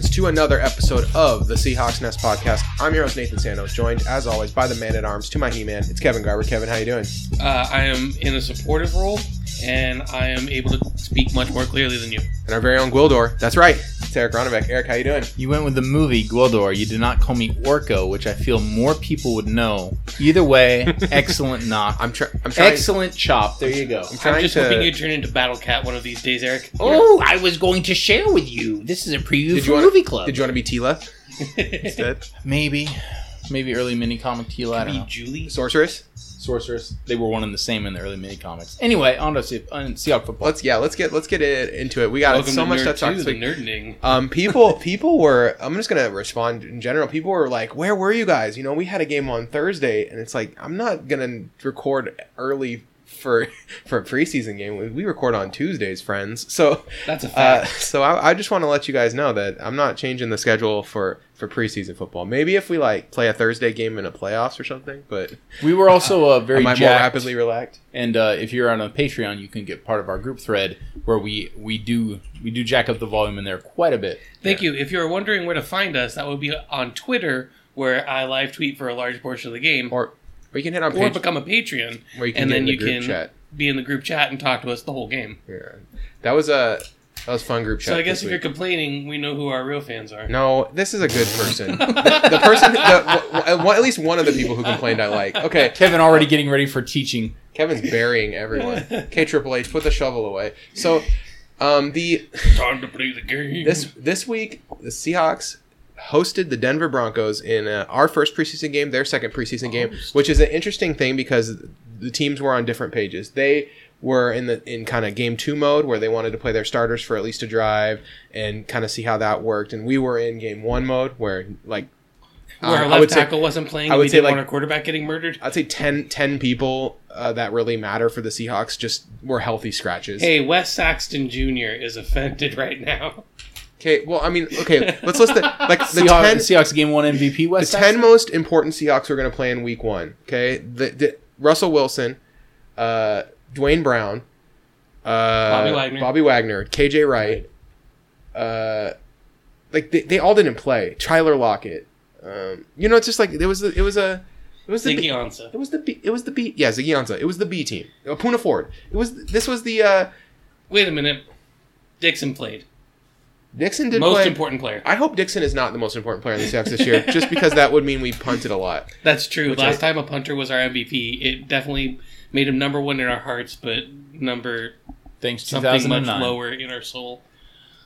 To another episode of the Seahawks Nest podcast. I'm your host Nathan Santos, joined as always by the man at arms to my He-Man. It's Kevin Garber. Kevin, how you doing? Uh, I am in a supportive role, and I am able to speak much more clearly than you. And our very own Gwildor. That's right. It's Eric Ronnebeck. Eric, how you doing? You went with the movie Gwildor. You did not call me Orko, which I feel more people would know. Either way, excellent knock. I'm, try- I'm trying. excellent chop. There you go. I'm trying I'm just to. hoping you turn into Battle Cat one of these days, Eric. Oh, I was going to share with you. This is a preview did for you want Movie Club. Did you want to be Teela instead? Maybe, maybe early mini comic Teal. I Be. Julie. Sorceress. Sorceress. They were one and the same in the early mini comics. Anyway, on to Se- on Seahawks football. Let's yeah. Let's get let's get it, into it. We got Welcome so to much Nerd to talk 2, this the week. nerding. Um, people, people were. I'm just gonna respond in general. People were like, "Where were you guys? You know, we had a game on Thursday, and it's like I'm not gonna record early for for a preseason game. We, we record on Tuesdays, friends. So, That's a uh, fact. so I, I just want to let you guys know that I'm not changing the schedule for for preseason football. Maybe if we like play a Thursday game in a playoffs or something, but we were also uh, very I might more rapidly relaxed. And uh, if you're on a Patreon, you can get part of our group thread where we we do we do jack up the volume in there quite a bit. Thank you. If you're wondering where to find us, that would be on Twitter, where I live tweet for a large portion of the game, or, Or or you can hit on page become a Patreon, where you can and get then in the you group can chat. be in the group chat and talk to us the whole game. Yeah. That was a that was fun group chat. So I guess this if you're complaining, we know who our real fans are. No, this is a good person. the, the person, the, w- w- at least one of the people who complained, I like. Okay, Kevin already getting ready for teaching. Kevin's burying everyone. K Triple H, put the shovel away. So, um, the Time to play the game. this this week the Seahawks hosted the Denver Broncos in uh, our first preseason game, their second preseason game, which is an interesting thing because the teams were on different pages. They were in the in kind of game two mode where they wanted to play their starters for at least a drive and kind of see how that worked, and we were in game one mode where like where our I left would say- tackle wasn't playing, I and would we say, didn't like- want our quarterback getting murdered. I'd say 10, 10 people uh, that really matter for the Seahawks just were healthy scratches. Hey, Wes Saxton Jr. is offended right now. Okay, well, I mean, okay, let's list the like the Seahawks, ten Seahawks game one MVP. the West ten most important Seahawks we're going to play in Week One. Okay, the, the Russell Wilson, uh, Duane Brown, uh, Bobby Wagner. Bobby Wagner, KJ Wright, uh, like they, they all didn't play. Tyler Lockett, um, you know, it's just like it was a, it was a it was the Ziggy B- Ansah. it was the B, it was the B yeah Ziggy Ansah. It was the B team. Poona Ford. It was this was the uh, Wait a minute. Dickson played. Dickson did Most play. important player. I hope Dickson is not the most important player in the Seahawks this year, just because that would mean we punted a lot. That's true. Last I- time a punter was our MVP, it definitely made him number one in our hearts, but number Thanks to something much lower in our soul.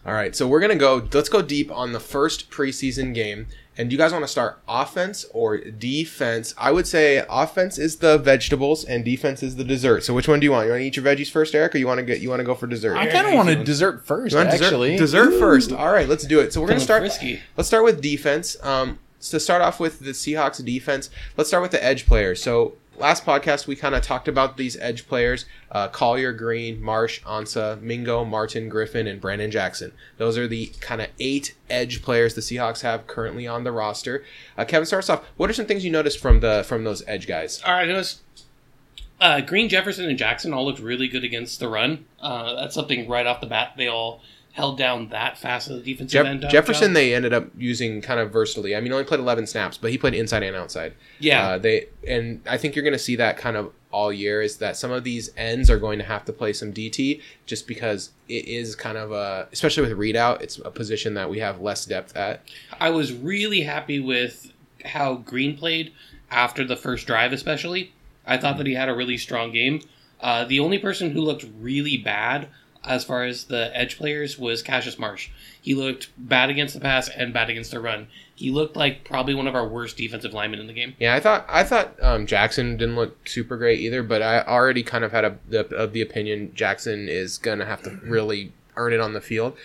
All right, so we're gonna go. Let's go deep on the first preseason game. And do you guys want to start offense or defense? I would say offense is the vegetables and defense is the dessert. So which one do you want? You want to eat your veggies first, Eric, or you want to get you want to go for dessert? I kind of want a dessert first. You want dessert, actually, dessert first. All right, let's do it. So we're gonna start. frisky. Let's start with defense. Um, so to start off with the Seahawks defense, let's start with the edge players. So last podcast we kind of talked about these edge players: uh, Collier, Green, Marsh, Ansah, Mingo, Martin, Griffin, and Brandon Jackson. Those are the kind of eight edge players the Seahawks have currently on the roster. Uh, Kevin starts off. What are some things you noticed from the from those edge guys? All right, was uh, Green, Jefferson, and Jackson all looked really good against the run. Uh, that's something right off the bat. They all held down that fast of the defensive Jeff- end. uh, Jefferson, job. they ended up using kind of versatility. I mean, only played 11 snaps, but he played inside and outside. yeah, Uh, they and I think you're going to see that kind of all year is that some of these ends are going to have to play some DT just because it is kind of a especially with readout, it's a position that we have less depth at. I was really happy with how Green played after the first drive, especially. I thought that he had a really strong game. Uh, the only person who looked really bad as far as the edge players was Cassius Marsh. He looked bad against the pass and bad against the run. He looked like probably one of our worst defensive linemen in the game. Yeah, I thought I thought um, Jackson didn't look super great either, but I already kind of had a the, of the opinion Jackson is going to have to really earn it on the field.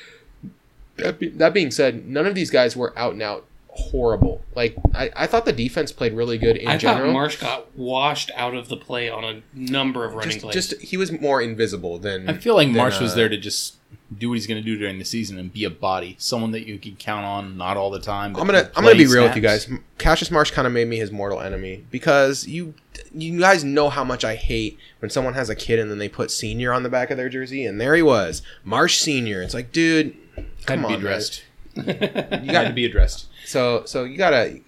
That, be, that being said, none of these guys were out and out horrible. Like I, I thought the defense played really good in I general. thought Marsh got washed out of the play on a number of running just, plays. just he was more invisible than I feel like than, Marsh was uh, there to just do what he's going to do during the season and be a body, someone that you can count on, not all the time. but I'm gonna I'm gonna be play real with you guys. Cassius Marsh kind of made me his mortal enemy because you you guys know how much I hate when someone has a kid and then they put senior on the back of their jersey and there he was Marsh senior. It's like, dude, Had come to be on, man. addressed. You Got got to be addressed. So so you gotta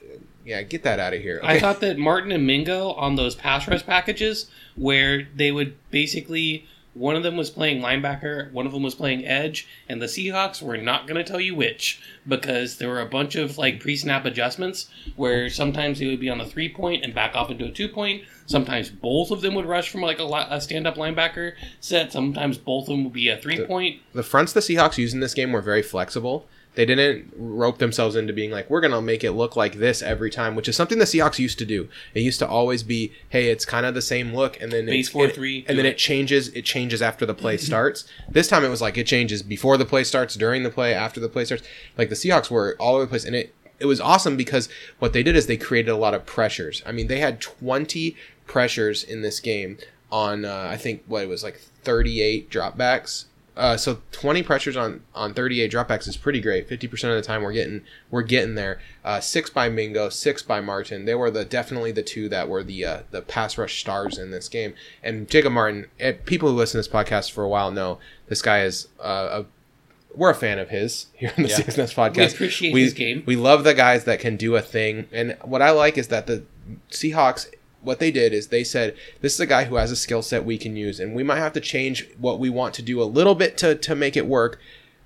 yeah get that out of here. I thought that Martin and Mingo on those pass rush packages, where they would basically one of them was playing linebacker, one of them was playing edge, and the Seahawks were not going to tell you which because there were a bunch of like pre-snap adjustments where sometimes they would be on a three point and back off into a two point. Sometimes both of them would rush from like a, a stand-up linebacker set. Sometimes both of them would be a three point. the fronts the Seahawks used in this game were very flexible. They didn't rope themselves into being like, we're going to make it look like this every time, which is something the Seahawks used to do. It used to always be, hey, it's kind of the same look, and then Base it, 4-3, and then it. it changes. It changes after the play starts. This time it was like it changes before the play starts, during the play, after the play starts. Like the Seahawks were all over the place, and it it was awesome because what they did is they created a lot of pressures. I mean, they had twenty pressures in this game on uh, I think what it was like thirty eight dropbacks. Uh, so 20 pressures on on 38 dropbacks is pretty great. 50% of the time we're getting we're getting there. Uh, six by Mingo, six by Martin. They were the definitely the two that were the uh, the pass rush stars in this game. And Jacob Martin, eh, people who listen to this podcast for a while know this guy is uh, a we're a fan of his here on the Yeah. Six podcast. We appreciate his game. We love the guys that can do a thing. And what I like is that the Seahawks, what they did is they said, this is a guy who has a skill set we can use, and we might have to change what we want to do a little bit to, to make it work,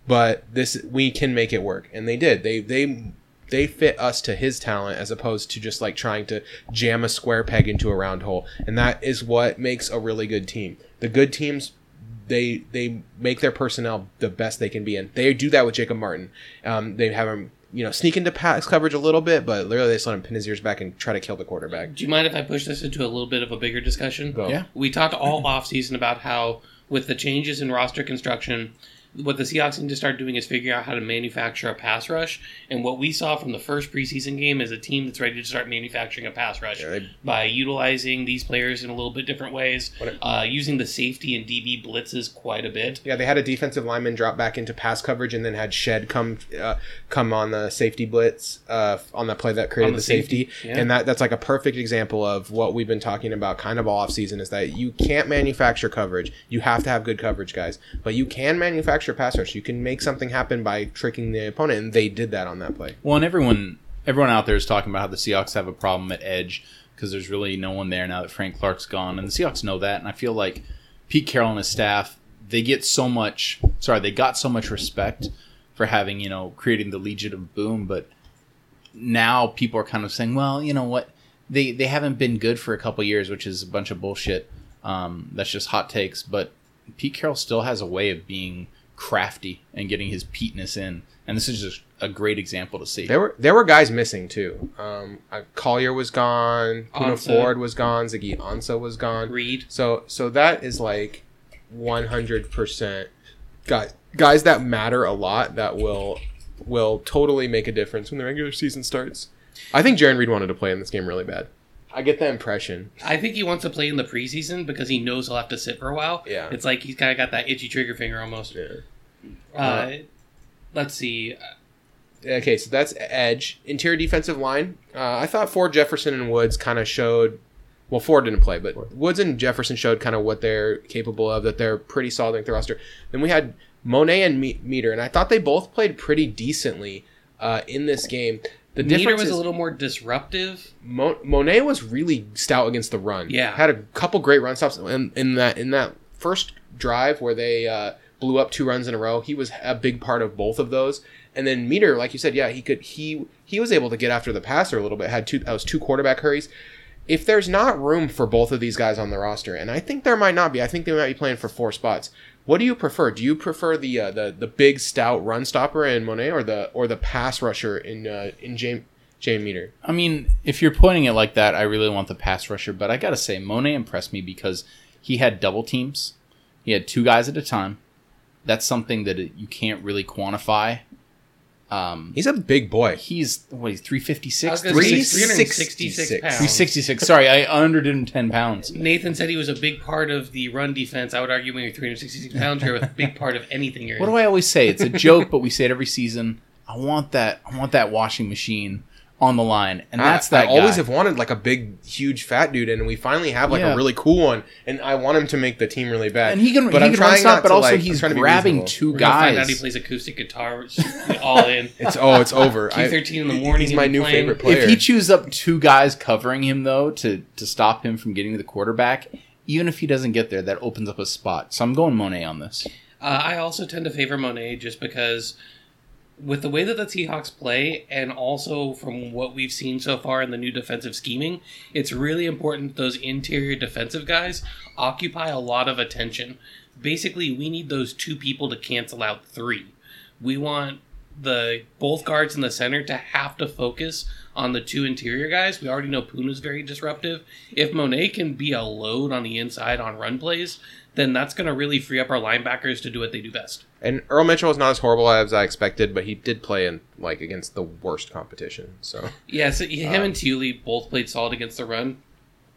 but this we can make it work. And they did. They they they fit us to his talent as opposed to just like trying to jam a square peg into a round hole. And that is what makes a really good team. The good teams they they make their personnel the best they can be, and they do that with Jacob Martin. Um, they have him, you know, sneak into pass coverage a little bit, but literally they just let him pin his ears back and try to kill the quarterback. Do you mind if I push this into a little bit of a bigger discussion? Go. Yeah. We talked all offseason about how, with the changes in roster construction, what the Seahawks need to start doing is figure out how to manufacture a pass rush. And what we saw from the first preseason game is a team that's ready to start manufacturing a pass rush Yeah, they- by utilizing these players in a little bit different ways, What- uh, using the safety and DB blitzes quite a bit. Yeah, they had a defensive lineman drop back into pass coverage, and then had Shead come uh, come on the safety blitz uh, on the play that created the, the safety. safety, yeah. And that that's like a perfect example of what we've been talking about kind of all offseason is that you can't manufacture coverage. You have to have good coverage, guys. But you can manufacture pass rush. You can make something happen by tricking the opponent, and they did that on that play. Well, and everyone everyone out there is talking about how the Seahawks have a problem at edge because there's really no one there now that Frank Clark's gone, and the Seahawks know that. And I feel like Pete Carroll and his staff they get so much. Sorry, they got so much respect for having you know creating the Legion of Boom, but now people are kind of saying, well, you know what, they they haven't been good for a couple years, which is a bunch of bullshit. Um, that's just hot takes, but Pete Carroll still has a way of being crafty and getting his peatness in, and this is just a great example to see. There were there were guys missing too. Um, uh, Collier was gone. Poona Ansah. Ford was gone. Ziggy Ansah was gone. Reed. So so that is like one hundred percent guys guys that matter a lot that will will totally make a difference when the regular season starts. I think Jarran Reed wanted to play in this game really bad. I get that impression. I think he wants to play in the preseason because he knows he'll have to sit for a while. Yeah. It's like he's kind of got that itchy trigger finger almost. Yeah. Uh, let's see. Okay, so that's edge. Interior defensive line. Uh, I thought Ford, Jefferson, and Woods kind of showed. Well, Ford didn't play, but Woods and Jefferson showed kind of what they're capable of. That they're pretty solid in the roster. Then we had Mone and Me- Meder, and I thought they both played pretty decently uh, in this game. The Meder difference was is a little more disruptive. Mo- Mone was really stout against the run. Yeah. had a couple great run stops in, in that in that first drive where they uh, blew up two runs in a row. He was a big part of both of those. And then Meder, like you said, yeah, he could he he was able to get after the passer a little bit. Had two that was two quarterback hurries. If there's not room for both of these guys on the roster, and I think there might not be, I think they might be playing for four spots. What do you prefer? Do you prefer the uh, the the big stout run stopper in Mone or the or the pass rusher in uh, in James Jane Meder? I mean, if you're pointing it like that, I really want the pass rusher, but I gotta say, Mone impressed me because he had double teams. He had two guys at a time. That's something that you can't really quantify. Um, He's a big boy. he's what? He's three fifty I six, was gonna say 366 366 pounds. three sixty six. Sorry, I undered him ten pounds. Nathan said he was a big part of the run defense. I would argue when you're 366 pounds, you're a big part of anything you're What in. do I always say? It's a joke, but we say it every season. I want that. I want that washing machine on the line, and I- that's that I always guy. have wanted like a big, huge, fat dude, and we finally have like Yeah. a really cool one, and I want him to make the team really bad. and he can, but he I'm can trying stop, not but to, also like- he's trying to be grabbing reasonable. two We're gonna find out guys. he plays acoustic guitar all in. It's oh, it's over. Two I- thirteen in the morning. He's my new playing. favorite player. If he chews up two guys covering him though to to stop him from getting to the quarterback, even if he doesn't get there, that opens up a spot. So I'm going Mone on this. Uh, I also tend to favor Mone just because, with the way that the Seahawks play, and also from what we've seen so far in the new defensive scheming, it's really important those interior defensive guys occupy a lot of attention. Basically, we need those two people to cancel out three. We want the both guards in the center to have to focus on the two interior guys. We already know Poona's very disruptive. If Mone can be a load on the inside on run plays, then that's going to really free up our linebackers to do what they do best. and Earl Mitchell is not as horrible as I expected, but he did play in like against the worst competition. So Yeah, so him Uh, and Thiele both played solid against the run,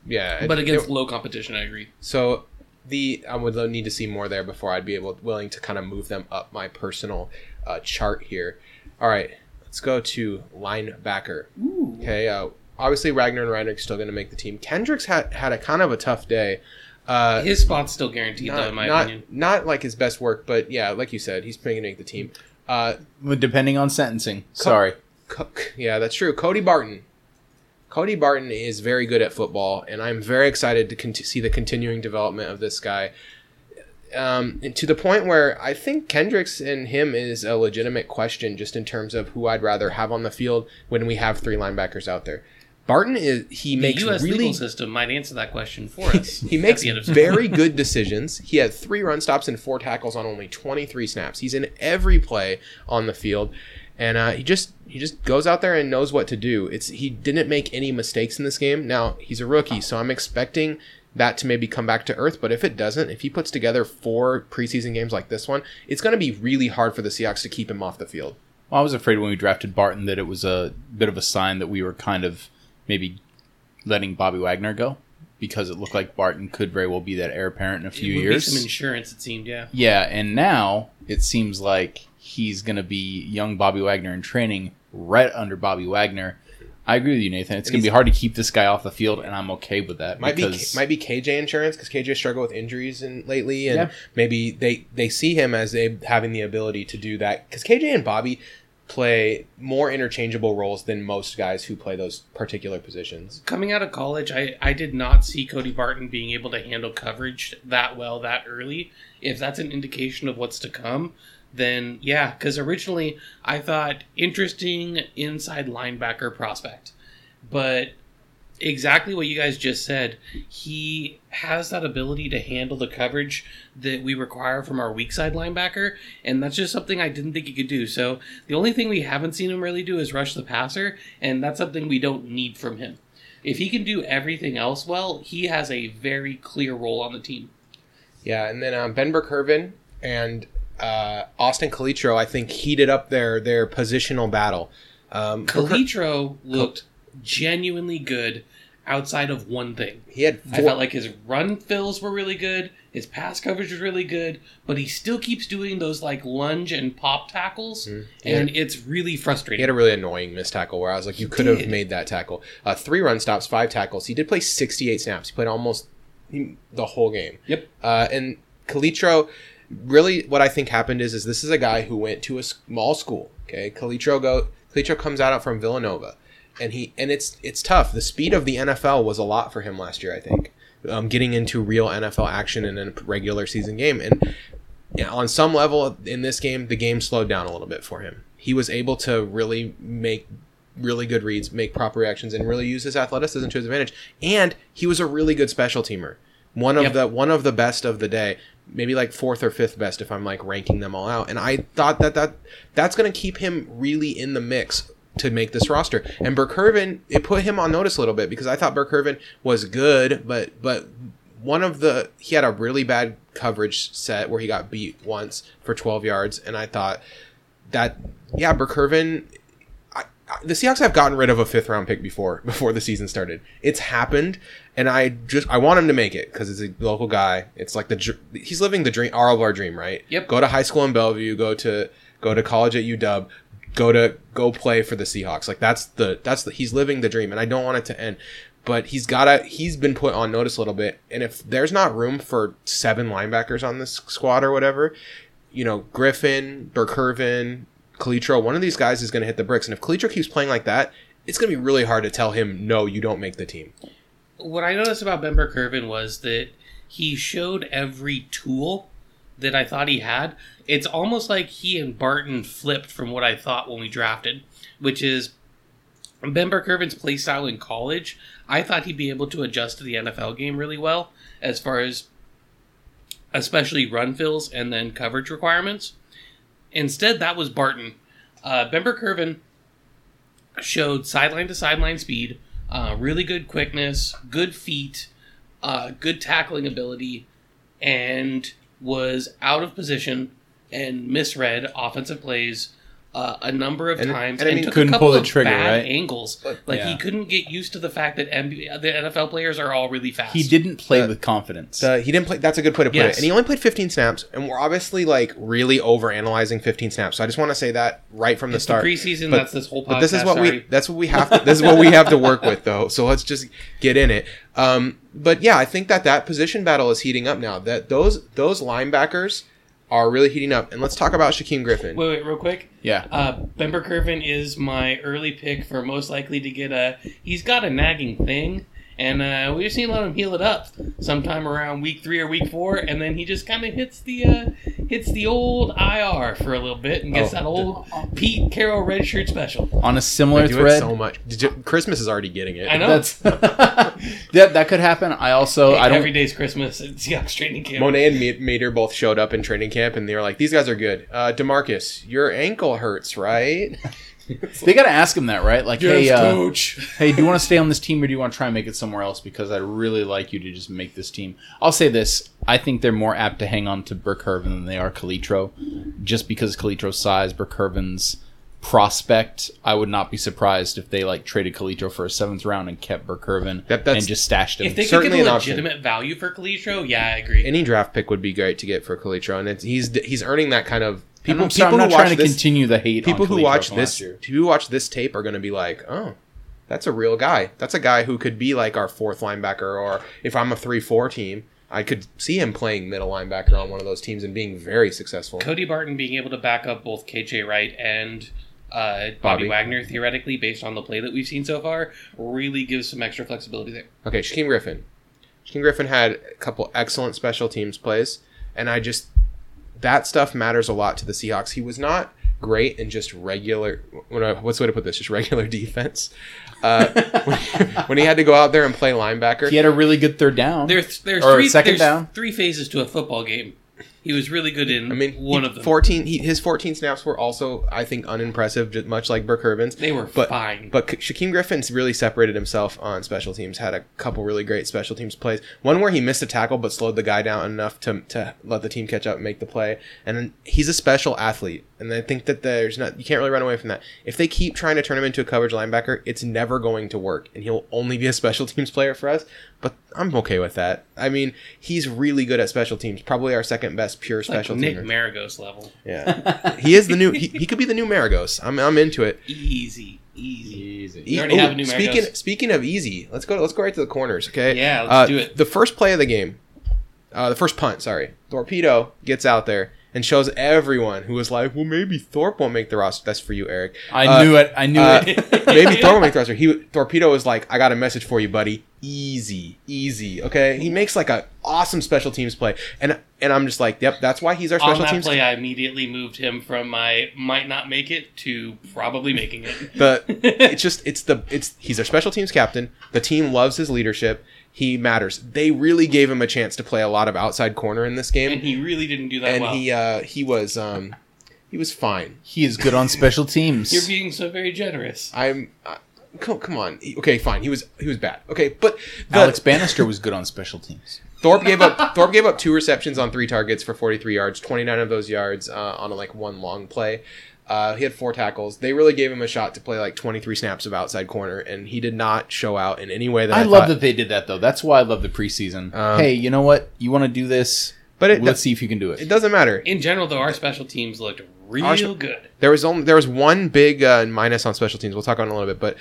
yeah, but it- against it- low competition, I agree. So the I would need to see more there before I'd be able willing to kind of move them up my personal uh, chart here. All right, let's go to linebacker. Ooh. Okay, uh, obviously Ragnar and Reinick still going to make the team. Kendricks had had a kind of a tough day. Uh, His spot's still guaranteed, though, not, in my not, opinion. not like his best work, but yeah, like you said, he's going to make the team. Uh, Depending on sentencing. Sorry. Co- yeah, that's true. Cody Barton. Cody Barton is very good at football, and I'm very excited to con- see the continuing development of this guy. Um, to the point where I think Kendricks and him is a legitimate question, just in terms of who I'd rather have on the field when we have three linebackers out there. Barton is he The makes U.S. really legal system might answer that question for us. he makes the end of- very good decisions. He had three run stops and four tackles on only 23 snaps. He's in every play on the field, and uh, he just he just goes out there and knows what to do. It's he didn't make any mistakes in this game. Now he's a rookie, so I'm expecting that to maybe come back to earth. But if it doesn't, if he puts together four preseason games like this one, it's going to be really hard for the Seahawks to keep him off the field. Well, I was afraid when we drafted Barton that it was a bit of a sign that we were kind of maybe letting Bobby Wagner go because it looked like Barton could very well be that heir apparent in a few years. Some insurance, it seemed, yeah. Yeah, and now it seems like he's going to be young Bobby Wagner in training right under Bobby Wagner. I agree with you, Nathan. It's going to be hard to keep this guy off the field, and I'm okay with that. Might be might be KJ insurance because KJ struggled with injuries and lately, and Yeah. maybe they they see him as a, having the ability to do that because KJ and Bobby play more interchangeable roles than most guys who play those particular positions. Coming out of college, I, I did not see Cody Barton being able to handle coverage that well that early. If that's an indication of what's to come, then yeah, because originally I thought interesting inside linebacker prospect. But exactly what you guys just said, he has that ability to handle the coverage that we require from our weak side linebacker, and that's just something I didn't think he could do. So the only thing we haven't seen him really do is rush the passer, and that's something we don't need from him. If he can do everything else well, he has a very clear role on the team. Yeah, and then um, Ben Burr-Kirven and uh, Austin Calitro, I think heated up their their positional battle. Um, Calitro looked genuinely good outside of one thing. he had I felt like his run fills were really good, his pass coverage was really good, but he still keeps doing those like lunge and pop tackles, Mhm. and it's really frustrating. He had a really annoying missed tackle where I was like, you could have made that tackle. Uh, three run stops, five tackles. He did play 68 snaps. He played almost the whole game. Yep. Uh, and Calitro, really, what I think happened is, is this is a guy who went to a small school. Okay, Calitro go. Calitro comes out from Villanova, and he and it's it's tough. The speed of the NFL was a lot for him last year. I think, um, getting into real NFL action in a regular season game, and yeah, on some level in this game, the game slowed down a little bit for him. He was able to really make really good reads, make proper reactions, and really use his athleticism to his advantage. And he was a really good special teamer. One of Yep. the one of the best of the day, maybe like fourth or fifth best if I'm like ranking them all out. And I thought that that that's going to keep him really in the mix to make this roster. And Burr-Kirven, it put him on notice a little bit because I thought Burr-Kirven was good, but but one of the he had a really bad coverage set where he got beat once for 12 yards, and I thought that yeah, Burr-Kirven. I, I, the Seahawks have gotten rid of a fifth round pick before before the season started. It's happened, and I just I want him to make it because it's a local guy. It's like the he's living the dream, all of our dream, right? Yep. Go to high school in Bellevue. Go to go to college at UW. Go to go play for the Seahawks. Like that's the that's the he's living the dream, and I don't want it to end. But he's gotta he's been put on notice a little bit, and if there's not room for seven linebackers on this squad or whatever, you know Griffin, Burr-Kirven, Calitro, one of these guys is to hit the bricks, and if Calitro keeps playing like that, it's to be really hard to tell him no, you don't make the team. What I noticed about Ben Burr-Kirven was that he showed every tool that I thought he had. It's almost like he and Barton flipped from what I thought when we drafted, which is Ben Burr-Kirven's play style in college. I thought he'd be able to adjust to the NFL game really well, as far as especially run fills and then coverage requirements. Instead, that was Barton. Uh, Ben Burr-Kirven showed sideline to sideline speed, uh, really good quickness, good feet, uh, good tackling ability, and was out of position and misread offensive plays uh, a number of And- times and I and, mean- took Couldn't a couple pull the of trigger, bad right? angles. Like Yeah. he couldn't get used to the fact that NBA, the NFL players are all really fast. He didn't play The- with confidence. The, he didn't play. That's a good way to put Yes. it. And he only played 15 snaps, and we're obviously like really over analyzing 15 snaps. So I just want to say that right from the It's start. the preseason. But- that's this whole podcast. But this is what sorry. we that's what we have to this is what we have to work with though. So let's just get in it. Um, but yeah, I think that that position battle is heating up now. That those those linebackers are really heating up. And let's talk about Shaquem Griffin. Wait, wait, real quick. yeah. Uh, Ben Burr-Kirven is my early pick for most likely to get a. He's got a nagging thing, and uh, we just need to let him heal it up sometime around week three or week four, and then he just kind of hits the uh, hits the old IR for a little bit and gets Oh, that old Pete Carroll red shirt special. On a similar I do it thread, so much. Did you, Christmas is already getting it. I know. that's that that could happen. I also I Every don't day's Christmas at Seahawks training camp. Mone and Meder both showed up in training camp, and they were like, "These guys are good." Uh, Demarcus, your ankle hurts, right? they got to ask him that, right? Like, hey, uh, coach. hey, do you want to stay on this team or do you want to try and make it somewhere else? Because I'd really like you to just make this team. I'll say this: I think they're more apt to hang on to Burr-Kirven than they are Calitro, just because Calitro's size, Burr-Kirven's prospect. I would not be surprised if they like traded Calitro for a seventh round and kept Burr-Kirven That- and just stashed him. If they could Certainly get an a option. legitimate value for Calitro, yeah, I agree. Any draft pick would be great to get for Calitro, and it's, he's he's earning that kind of People, people. I'm, sorry, people I'm not who watch trying to this, continue the hate. people on who watch this who watch this tape are going to be like, oh, that's a real guy. That's a guy who could be like our fourth linebacker, or if I'm a three-four team, I could see him playing middle linebacker on one of those teams and being very successful. Cody Barton being able to back up both KJ Wright and uh, Bobby, Bobby. Wagner theoretically, based on the play that we've seen so far, really gives some extra flexibility there. Okay, Shaquem Griffin. Shaquem Griffin had a couple excellent special teams plays, and I just that stuff matters a lot to the Seahawks. He was not great in just regular. What's the way to put this? Just regular defense. Uh, when, when he had to go out there and play linebacker, He had a really good third down. There's there's Or three second there's down. three phases to a football game. He was really good in I mean, one he- of them. 14. He, his 14 snaps were also, I think, unimpressive, much like Burr-Kirven's. they were but- fine. But Shaquem Griffin's really separated himself on special teams. Had a couple really great special teams plays. One where he missed a tackle but slowed the guy down enough to, to let the team catch up and make the play. And he's a special athlete, and I think that there's not you can't really run away from that. If they keep trying to turn him into a coverage linebacker, it's never going to work, and he'll only be a special teams player for us. But I'm okay with that. I mean, he's really good at special teams. Probably our second best pure like special Nick teamer. Maragos level. Yeah, he is the new. He, he could be the new Maragos. I'm I'm into it. Easy, easy. Easy. You already have new speaking Maragos. speaking of easy, let's go. Let's go right to the corners. Okay. Yeah, let's Uh, do it. The first play of the game, uh, the first punt. Sorry, Torpedo gets out there and shows everyone who was like, "Well, maybe Thorpe won't make the roster." That's for you, Eric. I Uh, knew it. I knew uh, it. maybe Thorpe won't make the roster. He Torpedo was like, "I got a message for you, buddy. Easy, easy. Okay." He makes like a awesome special teams play, and and I'm just like, "Yep, that's why he's our On special that teams." play, I immediately moved him from my might not make it to probably making it. the it's just it's the it's he's our special teams captain. The team loves his leadership. He matters. They really gave him a chance to play a lot of outside corner in this game, and he really didn't do that and well. he uh he was um he was fine. he is good on special teams. You're being so very generous. I'm uh, come come on. He- Okay, fine. He was he was bad. Okay, but the, Alex Bannister was good on special teams. Thorpe gave up Thorpe gave up two receptions on three targets for 43 yards. 29 of those yards uh, on a, like one long play. Uh, he had four tackles. They really gave him a shot to play like 23 snaps of outside corner, and he did not show out in any way that I, I love thought- that they did that though. That's why I love the preseason. Um, hey, you know what? You want to do this? But it, Let's see if you can do It it. doesn't matter. In general, though, our special teams looked real good. There was only there was one big uh, minus on special teams. We'll talk on it a little bit, but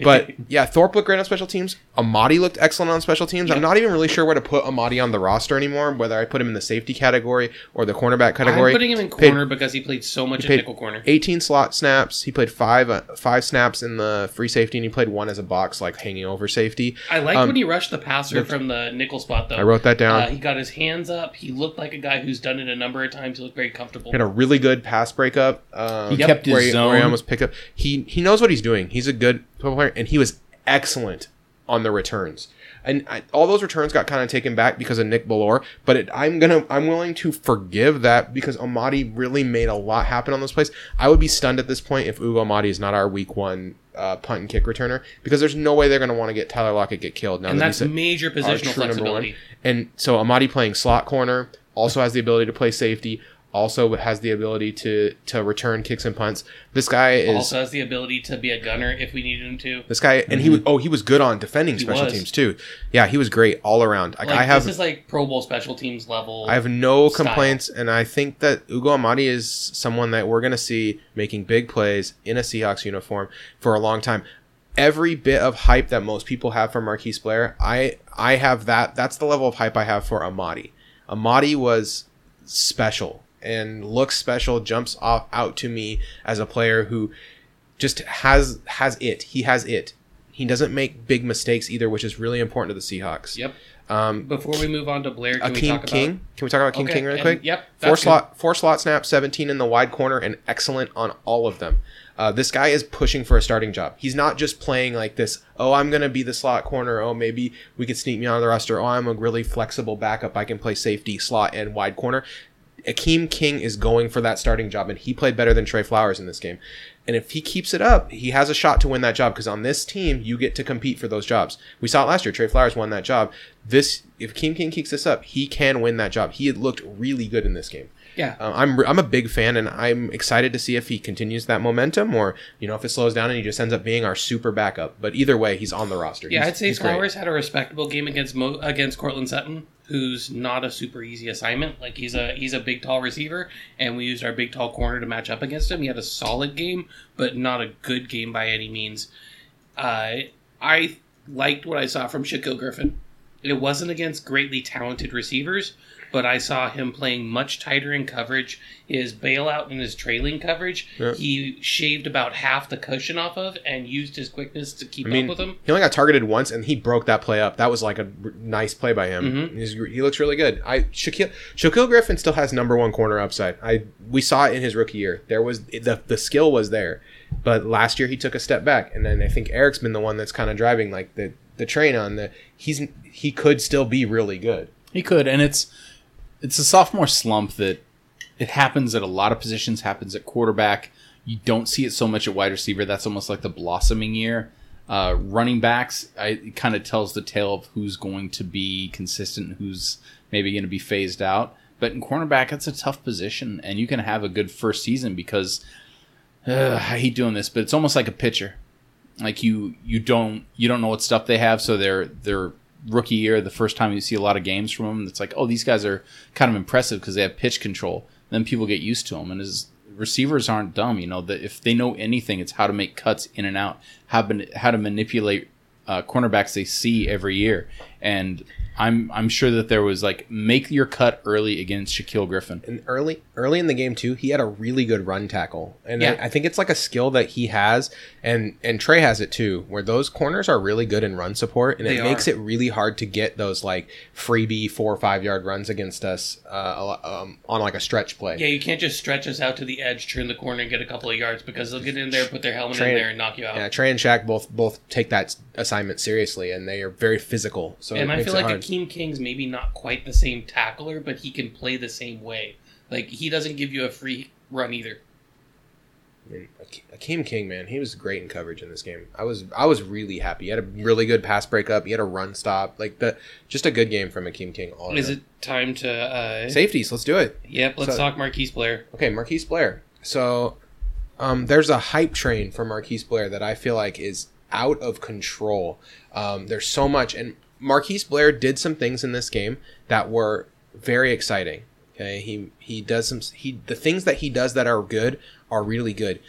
but yeah, Thorpe looked great on special teams. Amadi looked excellent on special teams. I'm not even really sure where to put Amadi on the roster anymore. Whether I put him in the safety category or the cornerback category. I'm putting him in Paid- corner because he played so much in nickel corner. 18 slot snaps. He played five uh, five snaps in the free safety, and he played one as a box, like hanging over safety. I like um, when he rushed the passer from the nickel spot though. I wrote that down. Uh, he got his hands up. He looked like a guy who's done it a number of times. He looked very comfortable. He had a really good pass breakup. Um, He kept his where he, zone. Where he almost picked up. He he knows what he's doing. He's a good player, and he was excellent on the returns. And I, all those returns got kind of taken back because of Nick Bellore. But it, I'm gonna I'm willing to forgive that because Amadi really made a lot happen on those plays. I would be stunned at this point if Ugo Amadi is not our week one uh, punt and kick returner because there's no way they're gonna want to get Tyler Lockett get killed now and that that's major positional true number one. flexibility. And so Amadi playing slot corner also has the ability to play safety. Also has the ability to to return kicks and punts. This guy is Also has the ability to be a gunner if we needed him to. this guy, and he mhm. was oh he was good on defending He special was. teams too. Yeah, he was great all around. Like, Like, I have this is like Pro Bowl special teams level. I have no style. complaints, and I think that Ugo Amadi is someone that we're gonna see making big plays in a Seahawks uniform for a long time. Every bit of hype that most people have for Marquise Blair, I I have that. That's the level of hype I have for Amadi. Amadi was special and looks special, jumps off out to me as a player who just has has it. He has it. He doesn't make big mistakes either, which is really important to the Seahawks. Yep. Um, Before we move on to Blair, can we Akeem talk King. about? Can we talk about King Okay, King really quick? Yep. Four that's slot, four slot snap, seventeen in the wide corner, and excellent on all of them. Uh, this guy is pushing for a starting job. He's not just playing like this. Oh, I'm gonna be the slot corner. Oh, maybe we could sneak me on the roster. Oh, I'm a really flexible backup. I can play safety, slot, and wide corner. Akeem King is going for that starting job, and he played better than Tre Flowers in this game. And if he keeps it up, he has a shot to win that job because on this team, you get to compete for those jobs. We saw it last year. Tre Flowers won that job. This, if Akeem King keeps this up, he can win that job. He had looked really good in this game. Yeah. Uh, I'm I'm a big fan, and I'm excited to see if he continues that momentum, or you know if it slows down and he just ends up being our super backup. But either way, he's on the roster. Yeah, He's- I'd say he's great. Flowers had a respectable game against Mo- against Courtland Sutton, who's not a super easy assignment. Like he's a he's a big tall receiver, and we used our big tall corner to match up against him. He had a solid game, but not a good game by any means. Uh, I liked what I saw from Shaquill Griffin. It wasn't against greatly talented receivers, but I saw him playing much tighter in coverage. His bailout and his trailing coverage, Yeah. he shaved about half the cushion off of and used his quickness to keep I mean, up with him. he only got targeted once, and he broke that play up. That was like a r- nice play by him. Mhm. He's, he looks really good. I Shaquill Shaquill Griffin still has number one corner upside. I we saw it in his rookie year. There was the the skill was there, but last year he took a step back, and then I think Eric's been the one that's kind of driving like the the train on the. He's he could still be really good. He could, and it's it's a sophomore slump that it happens at a lot of positions. Happens at quarterback. You don't see it so much at wide receiver. That's almost like the blossoming year. Uh, running backs, I, it kind of tells the tale of who's going to be consistent, who's maybe going to be phased out. But in cornerback, it's a tough position, and you can have a good first season because uh, I hate doing this, but it's almost like a pitcher. Like you, you don't you don't know what stuff they have, so they're they're rookie year, the first time you see a lot of games from them, it's like, oh, these guys are kind of impressive because they have pitch control. Then people get used to them, and as receivers aren't dumb, you know that if they know anything, it's how to make cuts in and out, how ban- how to manipulate uh, cornerbacks they see every year. And I'm I'm sure that there was like make your cut early against Shaquill Griffin. And early early in the game too, he had a really good run tackle, and Yeah. I, I think it's like a skill that he has, and and Tre has it too, where those corners are really good in run support, and They it are. makes it really hard to get those like freebie four or five yard runs against us uh, um, on like a stretch play. Yeah, you can't just stretch us out to the edge, turn the corner, and get a couple of yards because they'll get in there, put their helmet Train- in there, and knock you out. Yeah, Tre and Shaq both both take that assignment seriously, and they are very physical. So and it I makes feel it like hard. Akeem King's maybe not quite the same tackler, but he can play the same way. Like he doesn't give you a free run either. Akeem King, man, he was great in coverage in this game. I was I was really happy. He had a really good pass breakup. He had a run stop. Like the just a good game from Akeem King. All Is around. it time to? uh safeties? Let's do it. Yep. Let's So- talk Marquise Blair. Okay, Marquise Blair. So um, there's a hype train for Marquise Blair that I feel like is out of control. Um, there's so much, and Marquise Blair did some things in this game that were very exciting. Okay, he he does some he the things that he does that are good are really good,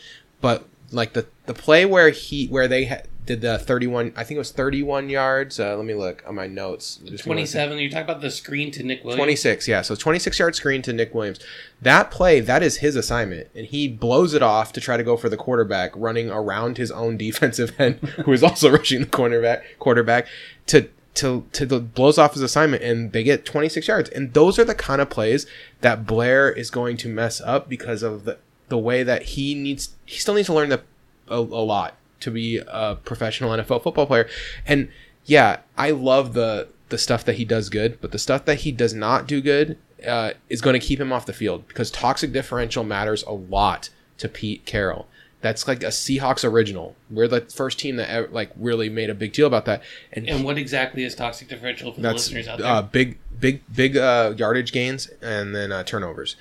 but like the the play where he where they ha- did the 31 I think it was 31 yards. Uh, let me look on my notes. Just give me one second. Twenty-seven. You talk about the screen to Nick Williams. 26, yeah. So 26 yard screen to Nick Williams. That play, that is his assignment. And he blows it off to try to go for the quarterback, running around his own defensive end, who is also rushing the cornerback quarterback to to to the blows off his assignment and they get 26 yards. And those are the kind of plays that Blair is going to mess up because of the the way that he needs he still needs to learn the a, a lot to be a professional NFL football player. And yeah, I love the the stuff that he does good, but the stuff that he does not do good uh, is going to keep him off the field because toxic differential matters a lot to Pete Carroll. That's like a Seahawks original. We're the first team that ever, like really made a big deal about that. And, And what exactly is toxic differential for the listeners out there? uh, big, big, big uh, yardage gains and then uh, turnovers.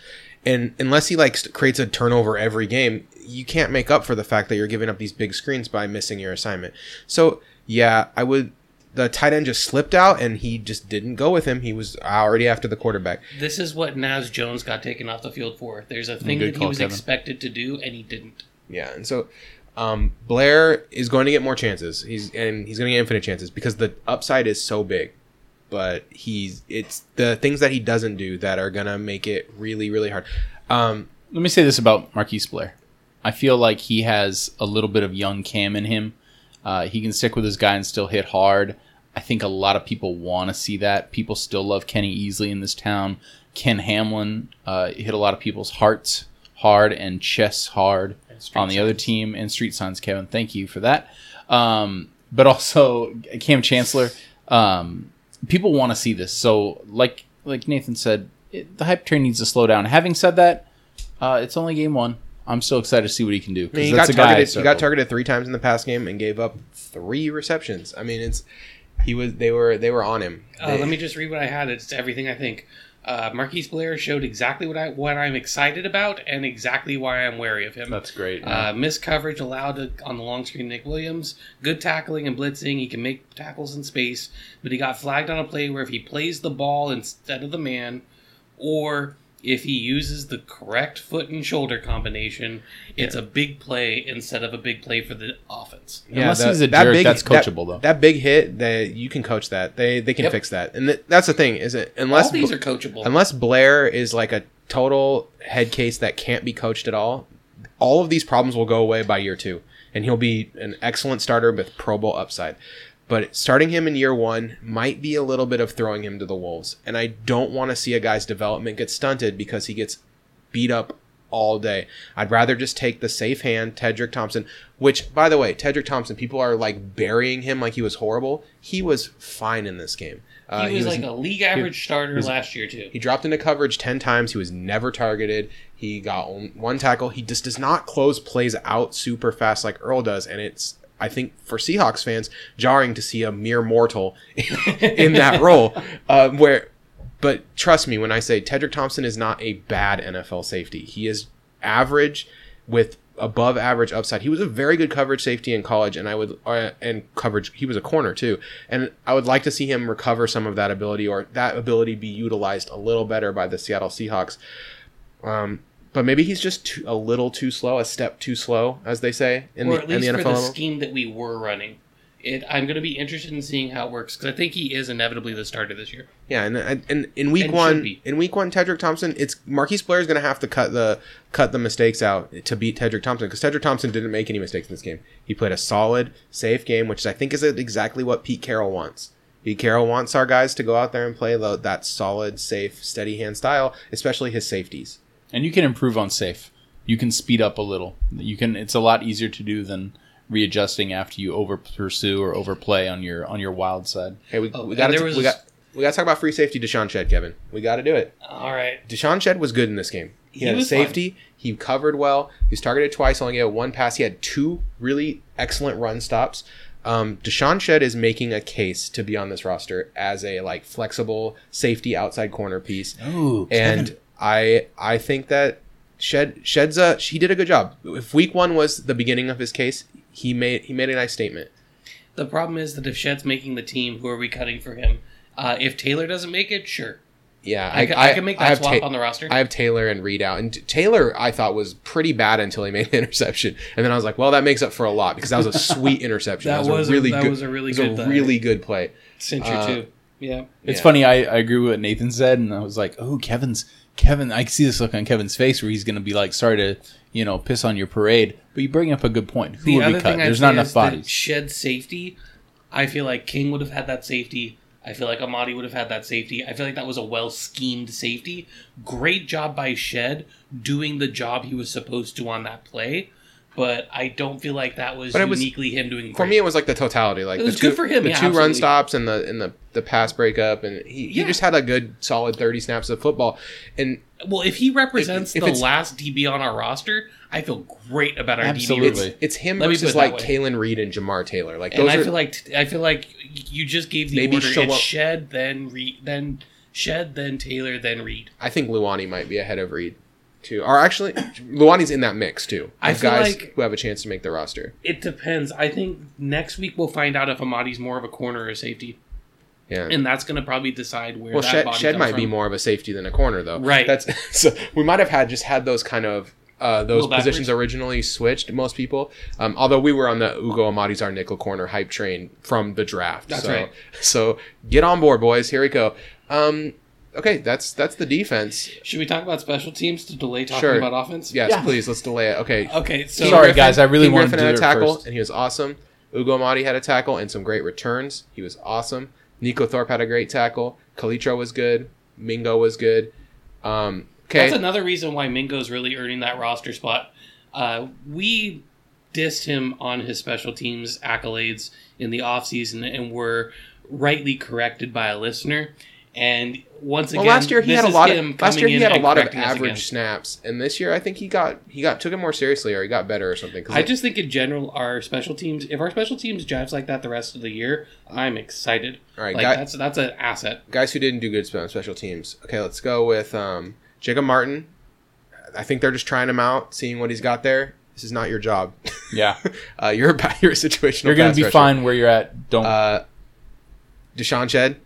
And unless he like st- creates a turnover every game, you can't make up for the fact that you're giving up these big screens by missing your assignment. So yeah, I would. The tight end just slipped out, and he just didn't go with him. He was already after the quarterback. this is what Naz Jones got taken off the field for. There's a thing Good that he was Kevin. expected to do, and he didn't. Yeah, and so um, Blair is going to get more chances. He's and he's going to get infinite chances because the upside is so big. But he's it's the things that he doesn't do that are gonna make it really really hard. Um, Let me say this about Marquise Blair. I feel like he has a little bit of young Kam in him. Uh, he can stick with his guy and still hit hard. I think a lot of people want to see that. People still love Kenny Easley in this town. Ken Hamlin uh, hit a lot of people's hearts hard and chests hard street on the other team and street signs. Kevin, thank you for that. Um, but also Kam Chancellor. Um, people want to see this. So, like like Nathan said, it, the hype train needs to slow down. Having said that, uh, it's only game one. I'm still excited to see what he can do. I 'cause mean, he that's got a guy I targeted. He got targeted three times in the past game and gave up three receptions. I mean, it's he was they were they were on him. Uh, They- let me just read what I had. It's everything I think. Uh, Marquise Blair showed exactly what I what I'm excited about and exactly why I'm wary of him. That's great. Uh, missed coverage allowed to, on the long screen. Nick Williams, good tackling and blitzing. He can make tackles in space, but he got flagged on a play where if he plays the ball instead of the man, or if he uses the correct foot and shoulder combination, it's a big play instead of a big play for the offense. Unless he's a jerk, that's coachable, that, though. That big hit, that you can coach that. They they can Yep. fix that, and th- that's the thing. Is it unless All these are coachable. unless Blair is like a total head case that can't be coached at all, all of these problems will go away by year two, and he'll be an excellent starter with Pro Bowl upside. But starting him in year one might be a little bit of throwing him to the wolves, and I don't want to see a guy's development get stunted because he gets beat up all day. I'd rather just take the safe hand, Tedric Thompson, which, by the way, Tedric Thompson, people are like burying him like he was horrible. He was fine in this game. Uh, he was like a league average starter was- last year too. he dropped into coverage 10 times. He was never targeted. He got one tackle. He just does not close plays out super fast like Earl does. And it's, I think, for Seahawks fans, jarring to see a mere mortal in that role. Uh, where, but trust me when I say Tedric Thompson is not a bad NFL safety. He is average with above average upside. He was a very good coverage safety in college, and I would uh, and coverage. He was a corner too, and I would like to see him recover some of that ability or that ability be utilized a little better by the Seattle Seahawks. Um, but maybe he's just too, a little too slow, a step too slow, as they say in or the at least the for NFL. the scheme that we were running. It, I'm going to be interested in seeing how it works because I think he is inevitably the starter this year. Yeah, and and, in week And one, in week one, Tedric Thompson, it's Marquise Blair is going to have to cut the cut the mistakes out to beat Tedric Thompson because Tedric Thompson didn't make any mistakes in this game. He played a solid, safe game, which I think is exactly what Pete Carroll wants. Pete Carroll wants our guys to go out there and play that solid, safe, steady hand style, especially his safeties. And you can improve on safe. You can speed up a little. You can. It's a lot easier to do than readjusting after you over pursue or overplay on your on your wild side. Hey, we, Oh, we got to we got we got to talk about free safety. DeShawn Shead, Kevin, we got to do it. All right. DeShawn Shead was good in this game. He, He had a was safety. He covered well. He was targeted twice. Only gave one pass. He had two really excellent run stops. Um, DeShawn Shead is making a case to be on this roster as a like flexible safety outside corner piece, Ooh, and I I think that Shead Shead's a he did a good job. If week one was the beginning of his case, he made he made a nice statement. The problem is that if Shead's making the team, who are we cutting for him? Uh, if Taylor doesn't make it, sure. Yeah, I, ca- I, can make that I have swap Ta- on the roster. I have Taylor and Reed out, and t- Taylor I thought was pretty bad until he made the interception, and then I was like, well, that makes up for a lot because that was a sweet interception. that, that, was a really that good. was a really was good a uh, really good play. cincher uh, too. Yeah. It's Yeah. funny. I, I agree with what Nathan said, and I was like, "Oh, Kevin's Kevin." I can see this look on Kevin's face where he's going to be like, "Sorry to you know piss on your parade," but you bring up a good point. Who The would be cut? There's not enough bodies. Shead safety. I feel like King would have had that safety. I feel like Amadi would have had that safety. I feel like that was a well schemed safety. Great job by Shead doing the job he was supposed to on that play. But I don't feel like that was But it was- uniquely him doing. For me, it was like the totality, like It was two, good for him, the yeah, two run stops and the and the the pass breakup, and he, he Yeah. just had a good solid thirty snaps of football. And well, if he represents if the last DB on our roster, I feel great about our Absolutely. DB. it's it's him Let versus put it that like. Kalan Reed and Jamar Taylor. Like And I are feel like I feel like you just gave the Maybe order. show It's up- Shead, then Reed, then Shead, then Taylor, then Reed. I think Luani might be ahead of Reed too. Or actually, Luani's in that mix too. I Of feel guys like- who have a chance to make the roster. It depends. I think next week we'll find out if Amadi's more of a corner or a safety, Yeah. and that's going to probably decide where well, that Shead, Shead might from. be more of a safety than a corner, though. Right. That's so we might have had just had those kind of uh, those Little backwards. positions originally switched. Most people, um, although we were on the Ugo Amadi's our nickel corner hype train from the draft. That's so, right. So get on board, boys. Here we go. Um, okay, that's that's the defense. Should we talk about special teams to delay talking Sure. about offense? Yes, Yeah. please. Let's delay it. Okay. Okay. So King Sorry, guys, I really King wanted Griffin to had do a it tackle, first. and he was awesome. Ugo Amadi had a tackle and some great returns. He was awesome. Neiko Thorpe had a great tackle. Calitro was good. Mingo was good. Um, okay. That's another reason why Mingo's really earning that roster spot. Uh, we dissed him on his special teams accolades in the offseason and were rightly corrected by a listener. And once well, again, last year he had a lot of last year he had a lot of average snaps, and this year I think he got he got took it more seriously or he got better or something. I it- just think in general, our special teams, if our special teams jives like that the rest of the year, I'm excited. all right, Like guy- that's that's an asset. guys who didn't do good on special teams. Okay, let's go with um, Jacob Martin. I think they're just trying him out, seeing what he's got there. This is not your job. Yeah, uh, you're a you're a situational. you're going to be rusher. fine where you're at. Don't. Uh, DeShawn Shead,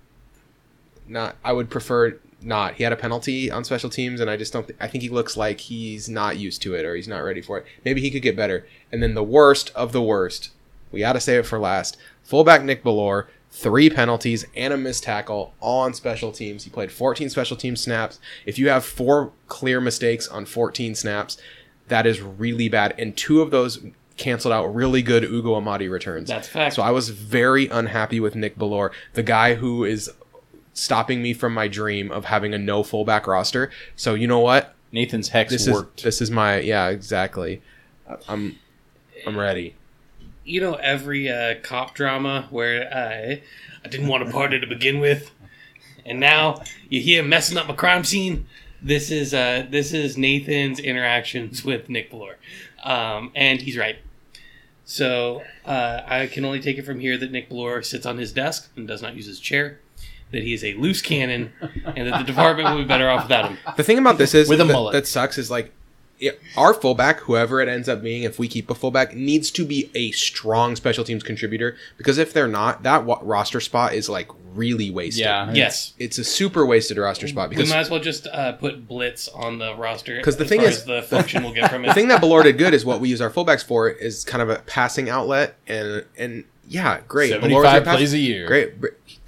not. I would prefer not. He had a penalty on special teams, and I just don't. Th- I think he looks like he's not used to it or he's not ready for it. Maybe he could get better. And then the worst of the worst, we got to save it for last. Fullback Nick Bellore, three penalties and a missed tackle all on special teams. He played 14 special team snaps. If you have four clear mistakes on 14 snaps, that is really bad. And two of those canceled out really good Ugo Amadi returns. That's fact. So I was very unhappy with Nick Bellore, the guy who is stopping me from my dream of having a no fullback roster. So you know what? Nathan's hex This worked. is this is my yeah exactly. I- I'm I'm ready. you know every uh, cop drama where I I didn't want to party to begin with, and now you hear messing up a crime scene. This is uh, this is Nathan's interactions with Nick Bellore, um, and he's right. So uh, I can only take it from here that Nick Bellore sits on his desk and does not use his chair. That he is a loose cannon, and that the department will be better off without him. The thing about this is With a that, mullet. that sucks is like yeah, our fullback, whoever it ends up being, if we keep a fullback, needs to be a strong special teams contributor because if they're not, that wa- roster spot is like really wasted. yeah. it's- Yes, it's a super wasted roster spot because we might as well just uh, put Blitz on the roster. 'Cause the as thing far is- the function we'll get from it. the thing that Bellore did good is what we use our fullbacks for is kind of a passing outlet and and yeah, great. Bellore's your 75 pass- plays a year. Great,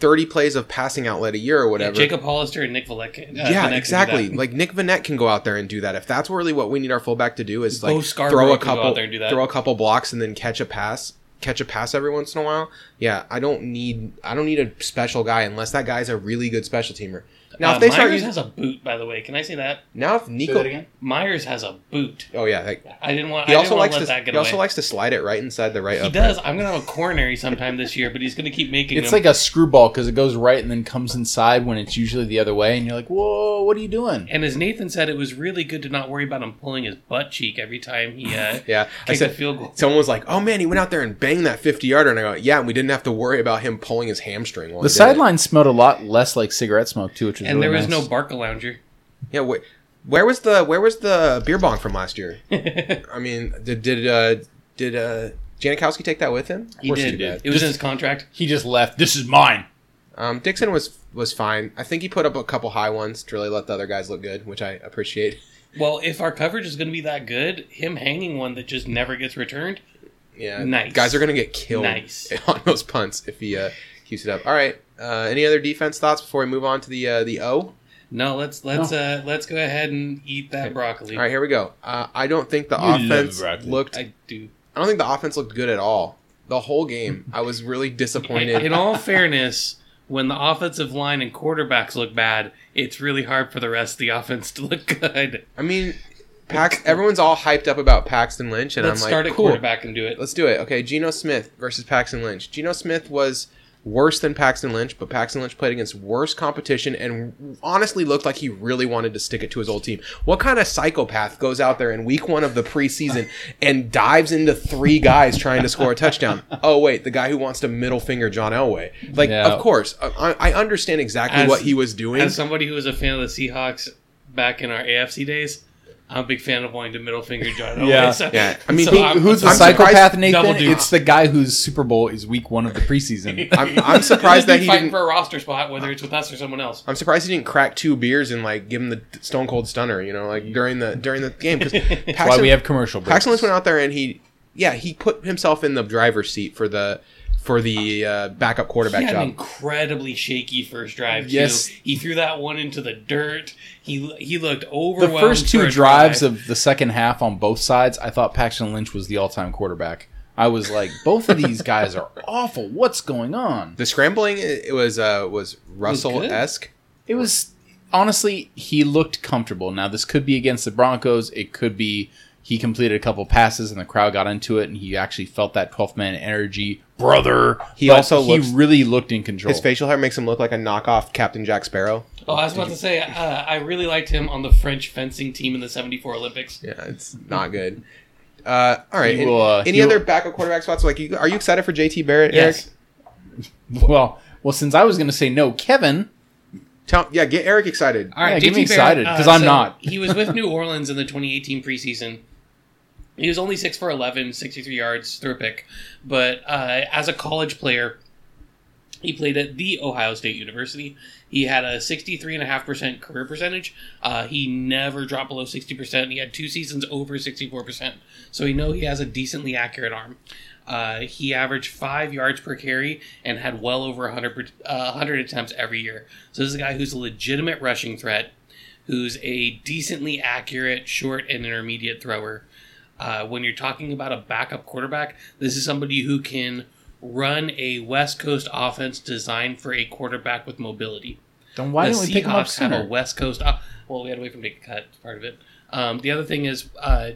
thirty plays of passing outlet a year or Yeah, whatever. Jacob Hollister and Nick Vannett. Uh, yeah, Vannett can do exactly. that. Like Nick Vannett can go out there and do that. If that's really what we need our fullback to do is like throw a couple, out there and do that. throw a couple blocks and then catch a pass, catch a pass every once in a while. Yeah, I don't need I don't need a special guy unless that guy's a really good special teamer. Now Uh, if they start Myers using has a boot, by the way. Can I say that? now if Say Nico, that again? Myers has a boot. oh yeah, like, I didn't want. he I also didn't want likes to to let that get he also away. likes to slide it right inside the right. he upright. does. I'm gonna have a coronary sometime this year, but he's gonna keep making it. It's them. like a screwball because it goes right and then comes inside when it's usually the other way, and you're like, "Whoa, what are you doing?" and as Nathan said, it was really good to not worry about him pulling his butt cheek every time he uh, Yeah, I kicked a said field goal. someone was like, "Oh man, he went out there and banged that fifty yarder," and I go, "Yeah," and we didn't have to worry about him pulling his hamstring. While The he did it. sideline smelled a lot less like cigarette smoke too, which was And really there was nice. no Barca lounger. Yeah, wait, where was the where was the beer bong from last year? I mean, did did uh, did uh, Janikowski take that with him? Of He course did. did. It was in his contract. He just left. This is mine. Um, Dickson was was fine. I think he put up a couple high ones to really let the other guys look good, which I appreciate. Well, if our coverage is going to be that good, him hanging one that just never gets returned, Yeah, Nice. guys are gonna get killed Nice. on those punts if he uh, keeps it up. All right. Uh, any other defense thoughts before we move on to the uh, the O? no, let's let's uh let's go ahead and eat that broccoli. All right, here we go. Uh, I don't think the You offense looked. I I do. I don't think the offense looked good at all. The whole game, I was really disappointed. In all fairness, when the offensive line and quarterbacks look bad, it's really hard for the rest of the offense to look good. I mean, Pax. Everyone's all hyped up about Paxton Lynch, and Let's I'm like, start like, at cool. quarterback and do it. Let's do it. Okay, Geno Smith versus Paxton Lynch. Geno Smith was worse than Paxton Lynch, but Paxton Lynch played against worse competition and honestly looked like he really wanted to stick it to his old team. What kind of psychopath goes out there in week one of the preseason and dives into three guys trying to score a touchdown? Oh, wait, the guy who wants to middle finger John Elway. Like, Yeah. of course, uh, I, I understand exactly As- what he was doing. As somebody who was a fan of the Seahawks back in our AFC days, I'm a big fan of wanting to middle finger John Elway. Yeah. so- Yeah, I mean, so he- I'm- Who's the I'm psychopath, Nathan? Double dupe. It's the guy whose Super Bowl is week one of the preseason. I'm, I'm surprised that he fighting didn't. for a roster spot, whether it's with us or someone else. I'm surprised he didn't crack two beers and like give him the stone cold stunner, you know, like during the during the game. Because That's why we have commercial breaks. Paxton Lynch went out there and he, yeah, he put himself in the driver's seat for the for the uh, backup quarterback He had an job. incredibly shaky first drive. Too. Yes. he threw that one into the dirt. He he looked overwhelmed. the first two drives drive. of the second half on both sides, I thought Paxton Lynch was the all-time quarterback. I was like, both of these guys are awful. What's going on? The scrambling it it was uh, was Russell esque. It was honestly, he looked comfortable. Now this could be against the Broncos. It could be he completed a couple passes and the crowd got into it, and he actually felt that 12th man energy, brother. He But also he looks- really looked in control. His facial hair makes him look like a knockoff Captain Jack Sparrow. Oh, I was about to say, uh, I really liked him on the French fencing team in the '74 Olympics. Yeah, it's not good. Uh, all right. He any will, uh, any he other backup quarterback spots? Like, you, are you excited for JT Barrett? Yes. Eric? Well, well, since I was going to say no, Kevin. Tell, yeah, get Eric excited. All right, Yeah, get me excited, Barrett, 'cause I'm so not. he was with New Orleans in the 2018 preseason. He was only 6 for 11, 63 yards, through a pick. But uh, as a college player, he played at the Ohio State University. He had a 63.5% career percentage. Uh, he never dropped below 60%. He had two seasons over 64%. So we know he has a decently accurate arm. Uh, he averaged five yards per carry and had well over 100, uh, 100 attempts every year. So this is a guy who's a legitimate rushing threat, who's a decently accurate short and intermediate thrower. Uh, when you're talking about a backup quarterback, this is somebody who can run a West Coast offense designed for a quarterback with mobility. Then why the didn't we pick him up Seahawks have a? West Coast. Op- well, we had to wait for him to cut. Part of it. Um, the other thing is, uh,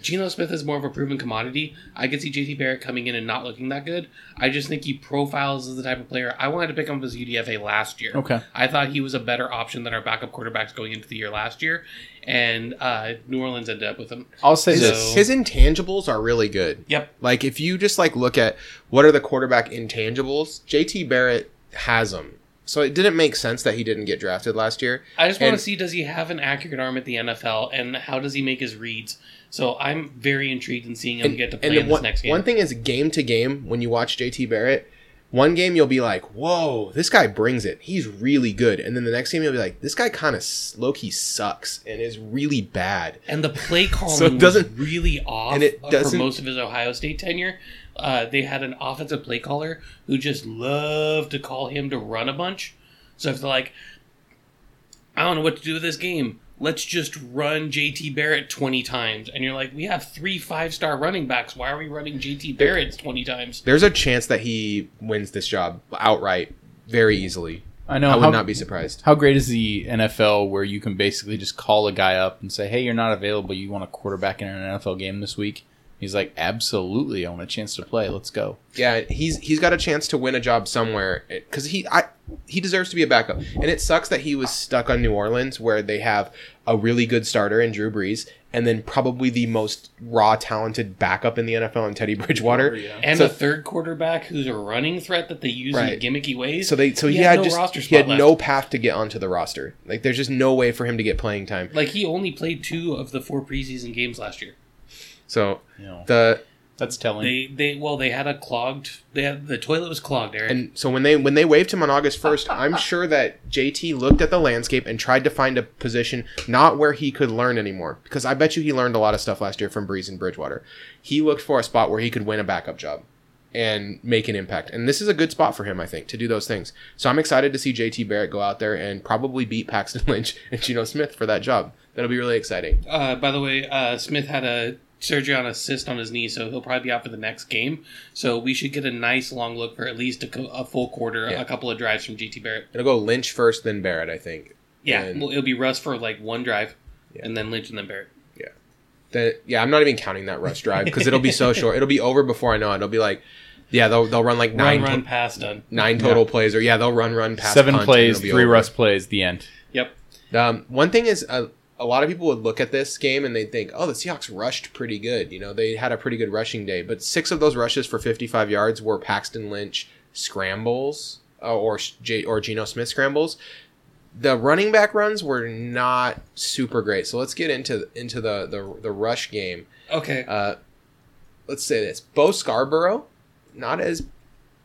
Geno Smith is more of a proven commodity. I could see JT Barrett coming in and not looking that good. I just think he profiles as the type of player I wanted to pick him up as UDFA last year. Okay. I thought he was a better option than our backup quarterbacks going into the year last year, and uh, New Orleans ended up with him. I'll say His, this. His intangibles are really good. Yep. Like if you just like look at what are the quarterback intangibles, JT Barrett has them. So it didn't make sense that he didn't get drafted last year. I just want And- to see does he have an accurate arm at the NFL, and how does he make his reads? So I'm very intrigued in seeing him get to play in this one, next game. one thing is game to game when you watch JT Barrett, one game you'll be like, "Whoa, this guy brings it. He's really good." And then the next game you'll be like, "This guy kind of low key sucks and is really bad." And the play calling So doesn't- was really off and it uh, for doesn't- most of his Ohio State tenure. Uh, they had an offensive play caller who just loved to call him to run a bunch. So if they're like, I don't know what to do with this game, let's just run JT Barrett 20 times. And you're like, we have three five star running backs. Why are we running JT Barrett 20 times? There's a chance that he wins this job outright very easily. I know. I would how, not be surprised. How great is the NFL where you can basically just call a guy up and say, "Hey, you're not available. You want a quarterback in an NFL game this week?" He's like, "Absolutely, I want a chance to play. Let's go." Yeah, he's he's got a chance to win a job somewhere because he I he deserves to be a backup. And it sucks that he was stuck on New Orleans where they have a really good starter in Drew Brees and then probably the most raw talented backup in the NFL in Teddy Bridgewater. Oh, and So- a third quarterback who's a running threat that they use Right. in gimmicky ways. So they so he, He had, had no just roster he had spot no path to get onto the roster. Like there's just no way for him to get playing time. like he only played two of the four preseason games last year. So You know. the That's telling. They they well they had a clogged. They had the toilet was clogged, Eric. And so when they when they waived him on August first, I'm sure that JT looked at the landscape and tried to find a position not where he could learn anymore. Because I bet you he learned a lot of stuff last year from Brees and Bridgewater. He looked for a spot where he could win a backup job and make an impact. And this is a good spot for him, I think, to do those things. So I'm excited to see JT Barrett go out there and probably beat Paxton Lynch and Geno Smith for that job. That'll be really exciting. Uh, by the way, uh, Smith had a surgery on a cyst on his knee, so he'll probably be out for the next game. So we should get a nice long look for at least a, co- a full quarter, Yeah. a couple of drives from JT Barrett. It'll go Lynch first, then Barrett, I think. Yeah, And- well, it'll be Russ for like one drive, Yeah. and then Lynch and then Barrett. The, yeah, I'm not even counting that rush drive because it'll be so short. It'll be over before I know it. It'll be like, yeah, they'll they'll run like nine Run, to- run, pass, done. nine total plays, or yeah, they'll run run pass Seven punt, plays, three over. Russ plays, the end. Yep. Um, one thing is, uh, a lot of people would look at this game and they'd think, oh, the Seahawks rushed pretty good. You know, they had a pretty good rushing day, but six of those rushes for 55 yards were Paxton Lynch scrambles uh, or J- or Geno Smith scrambles. The running back runs were not super great. So let's get into into the the, the rush game. Okay. Uh, let's say this: Bo Scarborough, not as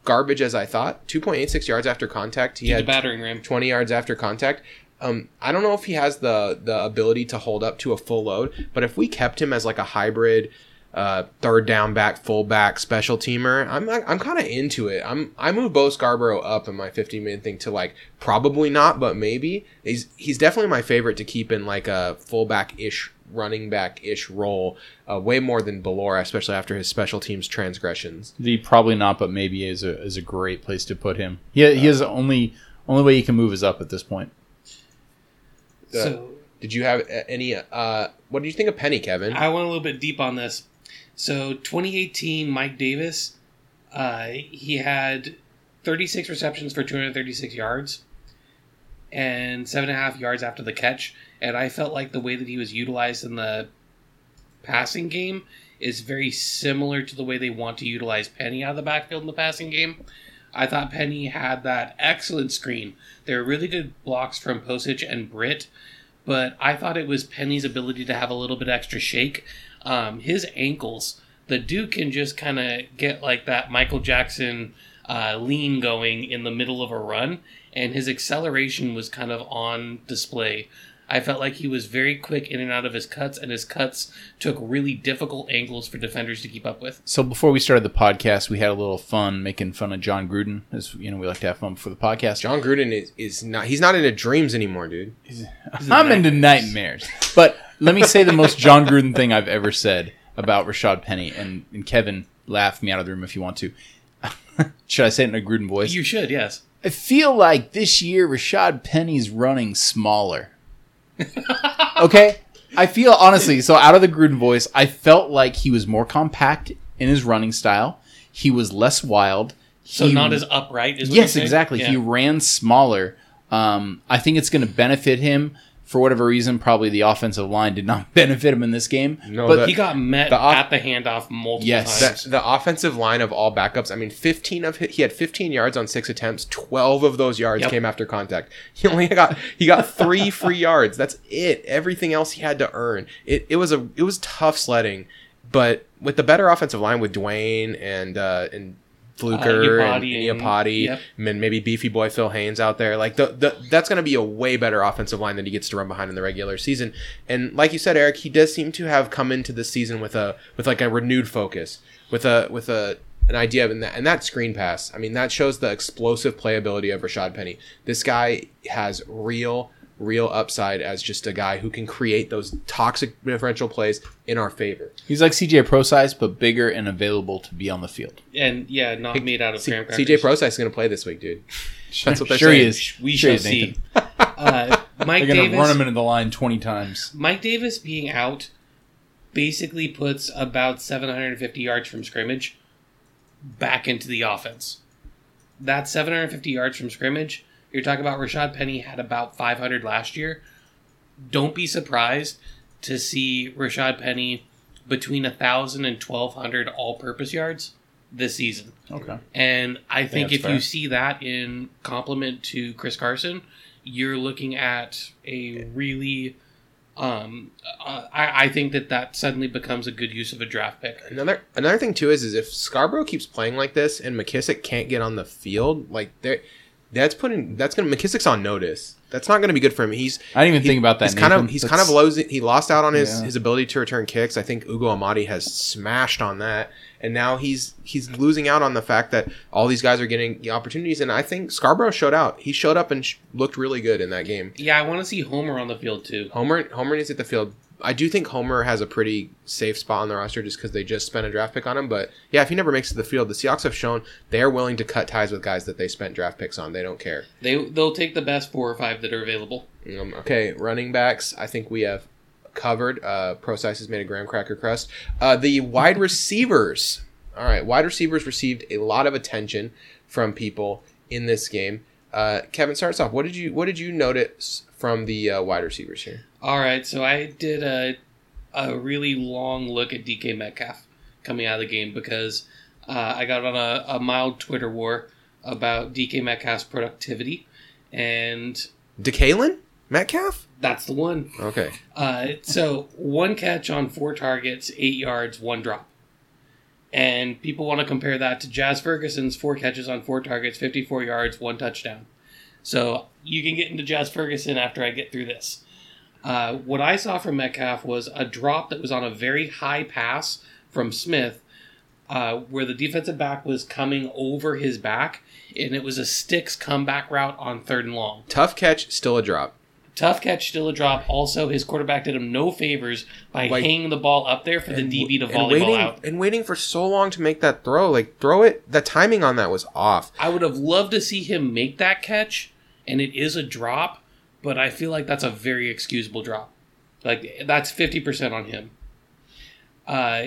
garbage as I thought. 2.86 yards after contact. He a had battering ram. 20 yards after contact. Um, I don't know if he has the the ability to hold up to a full load, but if we kept him as like a hybrid uh, third down back, full back, special teamer, I'm I'm kind of into it. I'm I moved Bo Scarborough up in my 50 man thing to like probably not, but maybe he's he's definitely my favorite to keep in like a fullback ish running back ish role, uh, way more than Belora, especially after his special teams transgressions. The probably not, but maybe is a is a great place to put him. He he is the only only way he can move is up at this point. Uh, so Did you have any? Uh, what did you think of Penny, Kevin? I went a little bit deep on this. So 2018, Mike Davis, uh, he had 36 receptions for 236 yards and seven and a half yards after the catch. And I felt like the way that he was utilized in the passing game is very similar to the way they want to utilize Penny out of the backfield in the passing game. I thought Penny had that excellent screen. There were really good blocks from Pocic and Britt, but I thought it was Penny's ability to have a little bit extra shake. Um, his ankles, the Duke can just kind of get like that Michael Jackson uh, lean going in the middle of a run, and his acceleration was kind of on display. I felt like he was very quick in and out of his cuts, and his cuts took really difficult angles for defenders to keep up with. So before we started the podcast, we had a little fun making fun of Jon Gruden, as you know we like to have fun before the podcast. Jon Gruden is, is not he's not into dreams anymore, dude. I'm into nightmares. But let me say the most Jon Gruden thing I've ever said about Rashaad Penny, and, and Kevin, laugh me out of the room if you want to. Should I say it in a Gruden voice? You should, yes. I feel like this year Rashaad Penny's running smaller. okay? I feel honestly, so out of the Gruden voice, I felt like he was more compact in his running style. He was less wild. So He- not as upright as Yes, exactly. He ran smaller. Um, I think it's going to benefit him for whatever reason. Probably the offensive line did not benefit him in this game. No, but the- he got met The off- at the handoff multiple Yes. times. The, the offensive line of all backups, I mean, 15 of hi- he had 15 yards on six attempts. 12 of those yards Yep. came after contact. He only got he got three free yards. That's it. Everything else he had to earn. It, it was a it was tough sledding, but with the better offensive line with Duane and uh, and Fluker uh, and Iupati and- Iupati, yep. and maybe beefy boy Phil Haynes out there, like the, the that's going to be a way better offensive line than he gets to run behind in the regular season. And like you said, Eric, he does seem to have come into this season with a with like a renewed focus, with a with a an idea of and that and that screen pass. I mean, that shows the explosive playability of Rashaad Penny. This guy has real real upside as just a guy who can create those toxic differential plays in our favor. he's like CJ Prosise, but bigger and available to be on the field. and yeah, not made out of C- graham crackers. CJ Prosise is going to play this week, dude. That's what they're sure saying. he is. We Sure shall is, see. Uh, Mike They're going to Davis. run him into the line twenty times. Mike Davis being out basically puts about 750 yards from scrimmage back into the offense. That 750 yards from scrimmage, you're talking about Rashaad Penny had about 500 last year. Don't be surprised to see Rashaad Penny between 1,000 and 1,200 all purpose yards this season. Okay. And I think that's if fair. you see that in complement to Chris Carson, you're looking at a really Um, uh, I, I think that that suddenly becomes a good use of a draft pick. Another another thing too is is if Scarborough keeps playing like this and McKissic can't get on the field, like they that's putting that's gonna McKissic's on notice. That's not gonna be good for him. He's I didn't even he- think about that. He's kind of he's That's- kind of losing. He lost out on his Yeah. his ability to return kicks. I think Ugo Amadi has smashed on that, and now he's he's losing out on the fact that all these guys are getting the opportunities. And I think Scarborough showed out. He showed up and sh- looked really good in that game. Yeah, I want to see Homer on the field too. Homer Homer needs to hit the field. I do think Homer has a pretty safe spot on the roster just because they just spent a draft pick on him. But yeah, if he never makes it to the field, the Seahawks have shown they are willing to cut ties with guys that they spent draft picks on. They don't care. They they'll take the best four or five that are available. Um, okay, running backs. I think we have covered. Uh, Prosise has made a graham cracker crust. Uh, the wide receivers. All right, wide receivers received a lot of attention from people in this game. Uh, Kevin starts off. What did you What did you notice from the uh, wide receivers here? All right, so I did a a really long look at DK Metcalf coming out of the game because uh, I got on a, a mild Twitter war about DK Metcalf's productivity, and DeKaylin Metcalf. that's the one. Okay. Uh, so one catch on four targets, eight yards, one drop. And people want to compare that to Jazz Ferguson's four catches on four targets, 54 yards, one touchdown. So you can get into Jazz Ferguson after I get through this. Uh, what I saw from Metcalf was a drop that was on a very high pass from Smith, uh, where the defensive back was coming over his back, and it was a sticks comeback route on third and long. Tough catch, still a drop. Tough catch, still a drop. Also, his quarterback did him no favors by Like- hanging the ball up there for the DB to volleyball waiting, out. and waiting for so long to make that throw. Like throw it. The timing on that was off. I would have loved to see him make that catch, and it is a drop, but I feel like that's a very excusable drop. Like that's fifty percent on him. Uh,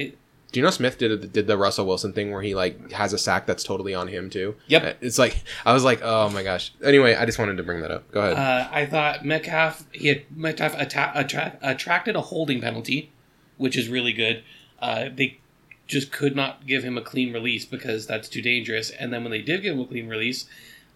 Do you know Smith did did the Russell Wilson thing where he like has a sack that's totally on him too? Yep. It's like I was like, oh my gosh. Anyway, I just wanted to bring that up. Go ahead. uh, I thought Metcalf he had Metcalf atta- attra- attracted a holding penalty, which is really good. Uh, they just could not give him a clean release because that's too dangerous. And then when they did give him a clean release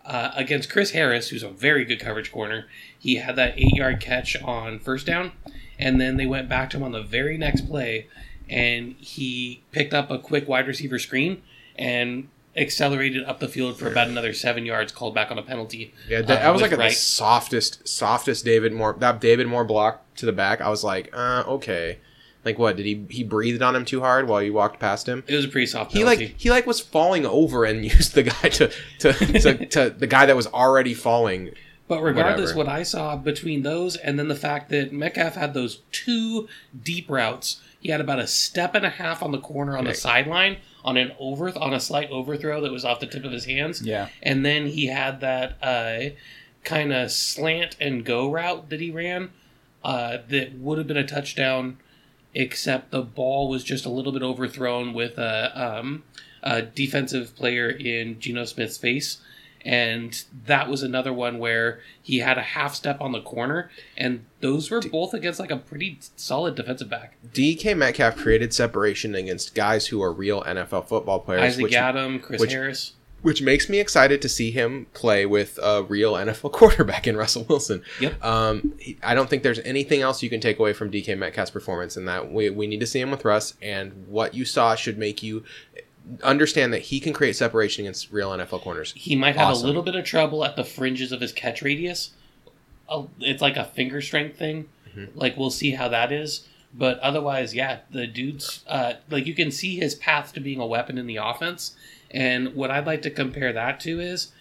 uh, against Chris Harris, who's a very good coverage corner, he had that eight yard catch on first down, and then they went back to him on the very next play, and he picked up a quick wide receiver screen and accelerated up the field for about another seven yards, called back on a penalty. yeah, that, uh, I was like right. the softest, softest David Moore. That David Moore block to the back. I was like, uh, okay. Like what? Did he he breathed on him too hard while you walked past him? It was a pretty soft He like he like was falling over and used the guy to to, to, to the guy that was already falling. But regardless, Whatever. what I saw between those and then the fact that Metcalf had those two deep routes, he had about a step and a half on the corner on Right. the sideline on an over on a slight overthrow that was off the tip of his hands, Yeah. and then he had that uh, kind of slant and go route that he ran uh, that would have been a touchdown, except the ball was just a little bit overthrown with a, um, a defensive player in Geno Smith's face. And that was another one where he had a half step on the corner, and those were both against like a pretty solid defensive back. DK Metcalf created separation against guys who are real NFL football players, Isaac which Adam, Chris which- Harris. which makes me excited to see him play with a real NFL quarterback in Russell Wilson. Yep. Um, he- I don't think there's anything else you can take away from DK Metcalf's performance, and that we, we need to see him with Russ. And what you saw should make you understand that he can create separation against real NFL corners. He might have Awesome. a little bit of trouble at the fringes of his catch radius. It's like a finger strength thing. Mhm. Like we'll see how that is. But otherwise, yeah, the dude's uh, like you can see his path to being a weapon in the offense. And what I'd like to compare that to is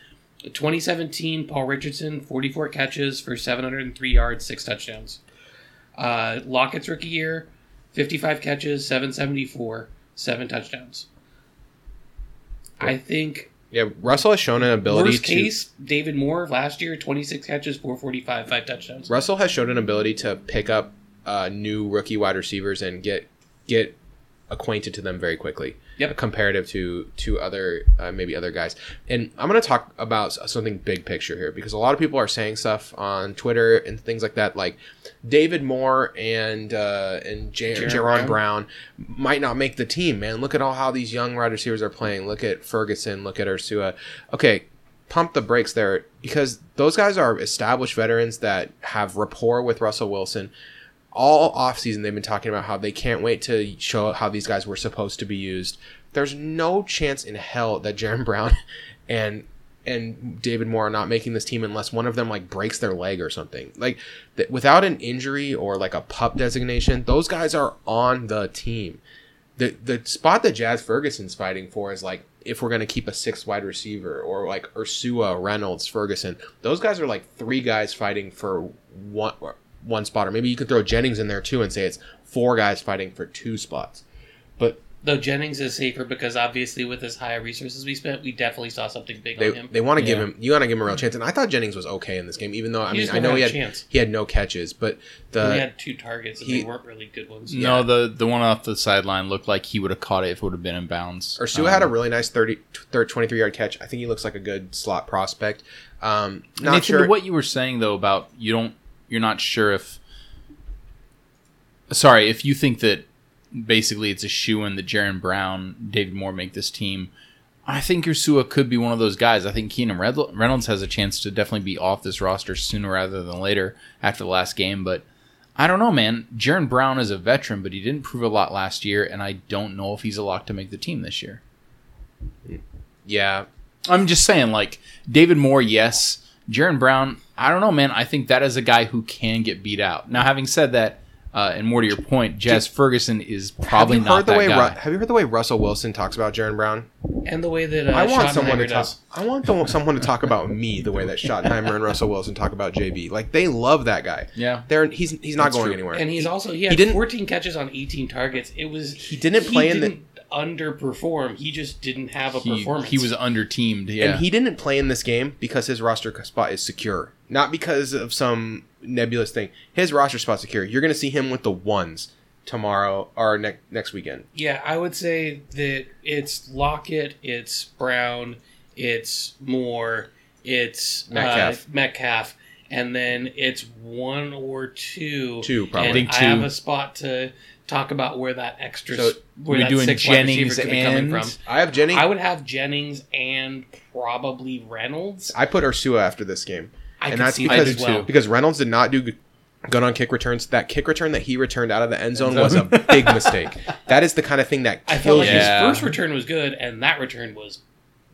2017 Paul Richardson, 44 catches for 703 yards, six touchdowns. Uh, Lockett's rookie year, 55 catches, 774, seven touchdowns. I think Yeah, Russell has shown an ability Worst to. case, David Moore last year, 26 catches, 445, five touchdowns. Russell has shown an ability to pick up uh, new rookie wide receivers and get get acquainted to them very quickly. Yep. Comparative to to other uh, maybe other guys. And I'm going to talk about something big picture here because a lot of people are saying stuff on Twitter and things like that, like David Moore and uh, and J- Jaron. Brown. might not make the team. Man, look at all how these young wide receivers are playing. Look at Ferguson. Look at Ursua. Okay, pump the brakes there because those guys are established veterans that have rapport with Russell Wilson. All offseason they've been talking about how they can't wait to show how these guys were supposed to be used. There's no chance in hell that Jaron Brown and and David Moore are not making this team unless one of them like breaks their leg or something. Like th- without an injury or like a pup designation, those guys are on the team. The the spot that Jazz Ferguson's fighting for is like if we're gonna keep a sixth wide receiver or like Ursua, Reynolds, Ferguson. Those guys are like three guys fighting for one one spot, or maybe you could throw Jennings in there too and say it's four guys fighting for two spots. But Though Jennings is safer because obviously with as high resources we spent, we definitely saw something big they on him. they want to give him you want to give him a real chance, and I thought Jennings was okay in this game, even though I He mean I know he had had chance. he had no catches, but the he had two targets and he- they weren't really good ones. Yeah. No, the the one off the sideline looked like he would have caught it if it would have been in bounds. Ursua Um, had a really nice 30, thir- 23 yard catch. I think he looks like a good slot prospect. Um, not Nathan, sure. what you were saying though about you don't you're not sure if sorry if you think that basically it's a shoe in that Jaron Brown, David Moore make this team. I think Ursua could be one of those guys. I think Keenan Reynolds has a chance to definitely be off this roster sooner rather than later after the last game. But I don't know, man. Jaron Brown is a veteran, but he didn't prove a lot last year, and I don't know if he's a lock to make the team this year. yeah, I'm just saying, like David Moore, yes. Jaron Brown, I don't know, man. I think that is a guy who can get beat out. Now, having said that, uh, and more to your point, Jazz Ferguson is probably have you not heard the that way guy. Ru- Have you heard the way Russell Wilson talks about Jaron Brown? And the way that uh, I want someone to Schottenheimer talk. I want the, someone to talk about me the way that Schottenheimer and Russell Wilson talk about JB. Like they love that guy. yeah, They're he's he's not That's going true. anywhere. And he's also he had didn't- 14 catches on 18 targets. It was He didn't play in the- didn't underperform. He just didn't have a he, performance. he was under teamed. Yeah, And he didn't play in this game because his roster spot is secure, not because of some nebulous thing. His roster spot secure. You're going to see him with the ones tomorrow or next next weekend. Yeah, I would say that it's Lockett, it's Brown, it's Moore, it's Metcalf. uh, Metcalf, and then it's one or two. Two, probably. And I think I have a spot to talk about where that extra, So, where that doing six wide receiver Jennings could be coming and- from. I have Jennings. I would have Jennings and probably Reynolds. I put Ursua after this game. I and could that's see because that as well. because Reynolds did not do good, good on kick returns. That kick return that he returned out of the end zone was a big mistake. That is the kind of thing that I felt kills like you. Yeah. his first return was good, and that return was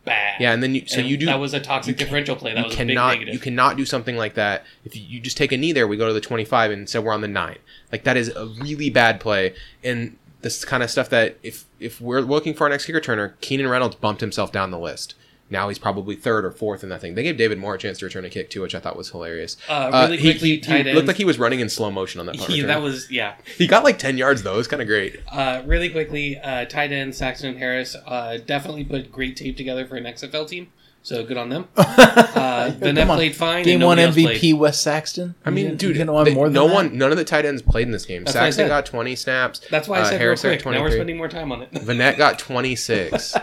bad. Yeah, and then you so And you do that was a toxic differential play. That you was a cannot big negative. you cannot do something like that if you, you just take a knee there. We go to the twenty five and say we're on the nine. Like that is a really bad play and this kind of stuff that if if we're looking for our next kicker turner, Keenan Reynolds bumped himself down the list. Now he's probably third or fourth in that thing. They gave David Moore a chance to return a kick too, which I thought was hilarious. Uh, Uh, really he- quickly, he, tight he end. looked like he was running in slow motion on that punt He- that was yeah. He got like ten yards though. It was kind of great. Uh, really quickly, uh, tight end Saxton and Harris uh, definitely put great tape together for an XFL team. So good on them. Uh, the net played fine. Game one MVP played. Wes Saxton. I mean, You dude, gonna want they- more than no that? one, none of the tight ends played in this game. That's Saxton got twenty snaps. That's why I uh, said Harris real quick. Now we're spending more time on it. Vannett got 26.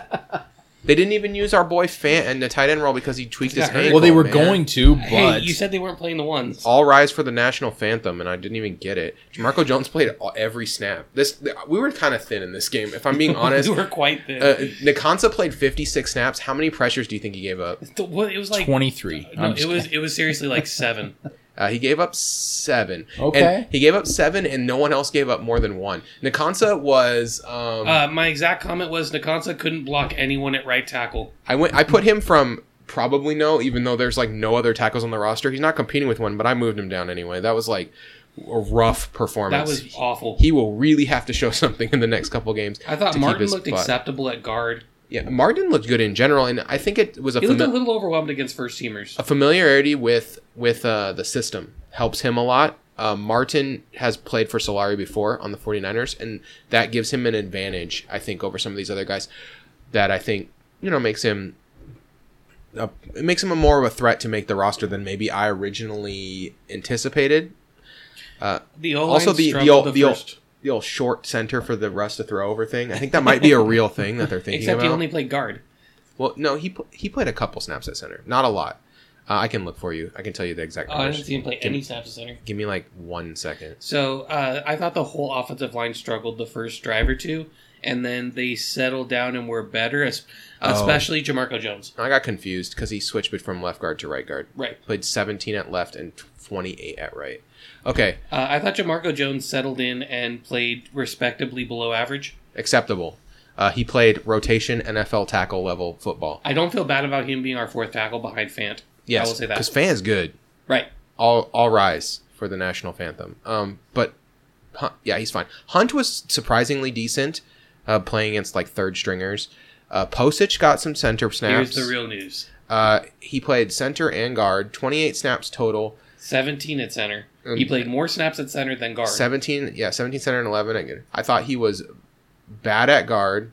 They didn't even use our boy Fant in the tight end role because he tweaked his ankle. Well, they were man. going to, but hey, you said they weren't playing the ones. All rise for the national phantom, and I didn't even get it. Marco Jones played all- every snap. This we were kind of thin in this game, if I'm being honest. we were quite thin. uh, Nkansah played 56 snaps. How many pressures do you think he gave up? The- what- it was like twenty three. no, it was it was seriously like seven. Uh, he gave up seven. Okay. And he gave up seven, and no one else gave up more than one. Nkansah was. Um, Uh, my exact comment was Nkansah couldn't block anyone at right tackle. I went. I put him from probably no, even though there's like no other tackles on the roster. He's not competing with one, but I moved him down anyway. That was like a rough performance. That was awful. he will really have to show something in the next couple games. I thought Martin looked spot. acceptable at guard. Yeah, Martin looked good in general, and I think it was a, He looked a little overwhelmed against first teamers. a familiarity with with uh, the system helps him a lot. Uh, Martin has played for Solari before on the 49ers, and that gives him an advantage, I think, over some of these other guys. That I think you know makes him a, it makes him a more of a threat to make the roster than maybe I originally anticipated. The also, the the old, the, old, first, the old short center for the rest to throw over thing. I think that might be a real thing that they're thinking except about. he only played guard. Well, no, he pl- he played a couple snaps at center, not a lot. Uh, I can look for you. I can tell you the exact Oh, I didn't see him play any snaps at center. Give me like one second. So uh, I thought the whole offensive line struggled the first drive or two, and then they settled down and were better, Oh. especially Jamarco Jones. I got confused because he switched from left guard to right guard. Right. Played 17 at left and 28 at right. Okay, Uh, I thought Jamarco Jones settled in and played respectably below average. acceptable. Uh, he played rotation NFL tackle level football. I don't feel bad about him being our fourth tackle behind Fant. Yes, I will say that. because Fan's good. Right. All all rise for the national anthem. Um, but yeah, he's fine. Hunt was surprisingly decent, uh, playing against like third stringers. Uh, Pocic got some center snaps. Here's the real news. uh, he played center and guard, 28 snaps total. 17 at center. Um, he played more snaps at center than guard. 17, yeah, 17 center and 11 at. I thought he was bad at guard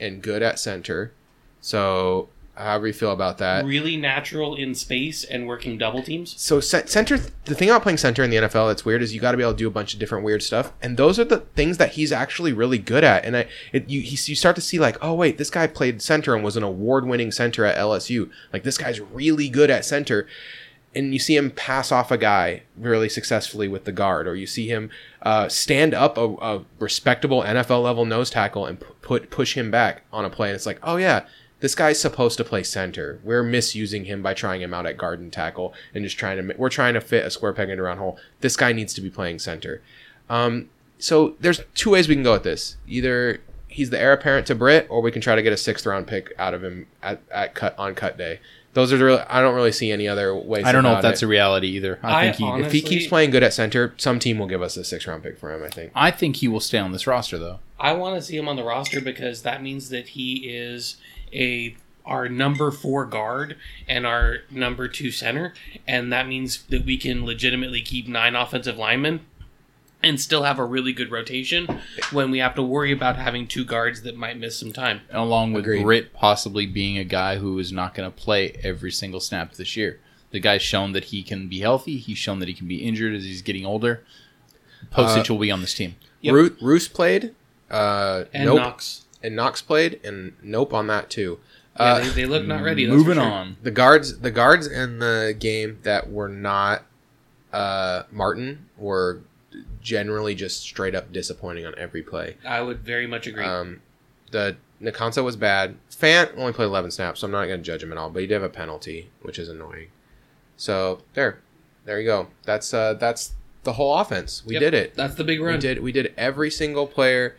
and good at center. So, however you feel about that. Really natural in space and working double teams. So center, the thing about playing center in the NFL that's weird is you got to be able to do a bunch of different weird stuff, and those are the things that he's actually really good at. And I, it, you, he, you start to see like, oh wait, this guy played center and was an award-winning center at LSU. Like this guy's really good at center, and you see him pass off a guy really successfully with the guard, or you see him uh, stand up a, a respectable NFL level nose tackle and pu- put push him back on a play, and it's like, oh yeah. This guy's supposed to play center. We're misusing him by trying him out at guard and tackle, and just trying to. We're trying to fit a square peg into a round hole. This guy needs to be playing center. Um, so there's two ways we can go with this. Either he's the heir apparent to Britt, or we can try to get a sixth round pick out of him at, at cut on cut day. Those are the real, I don't really see any other ways. I don't know if that's it. a reality either. I, I think he. honest- if he keeps playing good at center, some team will give us a sixth round pick for him. I think. I think he will stay on this roster though. I want to see him on the roster because that means that he is a our number four guard and our number two center, and that means that we can legitimately keep nine offensive linemen and still have a really good rotation when we have to worry about having two guards that might miss some time. along with Agreed. Britt possibly being a guy who is not going to play every single snap this year. The guy's shown that he can be healthy. He's shown that he can be injured as he's getting older. Pocic will be on this team. Yep. Ru- Roos played. Uh, And nope. Knox, And Knox played, and nope on that too. yeah, Uh, they, they look not ready. that's Moving sure. on. the guards the guards in the game that were not uh, Martin were generally just straight up disappointing on every play. I would very much agree. Um, the Nkansah was bad. Fant only played 11 snaps, so I'm not going to judge him at all. But he did have a penalty, which is annoying. So there, there you go. That's uh, that's the whole offense. We Yep. did it. That's the big We run. did we did every single player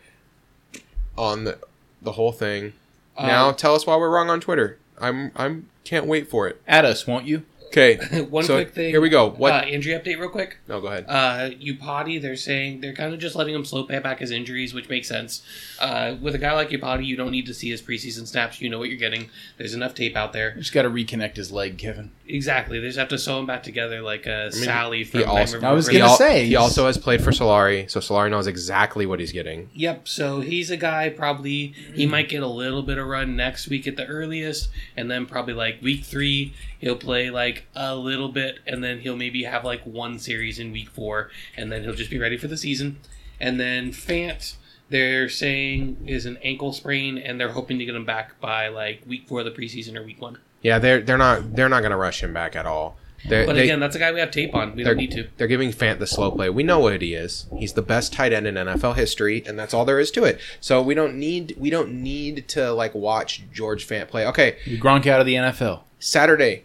on the the whole thing. Uh, now tell us why we're wrong on Twitter. I'm I'm can't wait for it. At us, won't you? Okay. one so quick thing. Here we go. What? Uh, injury update, real quick. no, go ahead. Uh, Iupati, they're saying they're kind of just letting him slow pay back his injuries, which makes sense. Uh, with a guy like Iupati, you don't need to see his preseason snaps. You know what you're getting. There's enough tape out there. Just got to reconnect his leg, Kevin. Exactly. They just have to sew him back together like uh, Sally from he also- I was Before he, gonna Christmas. say, he also has played for Solari, so Solari knows exactly what he's getting. Yep. So he's a guy probably he might get a little bit of run next week at the earliest, and then probably like week three he'll play like a little bit, and then he'll maybe have like one series in week four, and then he'll just be ready for the season. And then Fant, they're saying is an ankle sprain, and they're hoping to get him back by like week four of the preseason or week one. Yeah, they're they're not they're not going to rush him back at all. They're, But they, again, that's a guy we have tape on. We they're, don't need to. they're giving Fant the slow play. We know what he is. He's the best tight end in NFL history, and that's all there is to it. So we don't need we don't need to like watch George Fant play. Okay, you Gronk out of the NFL. Saturday,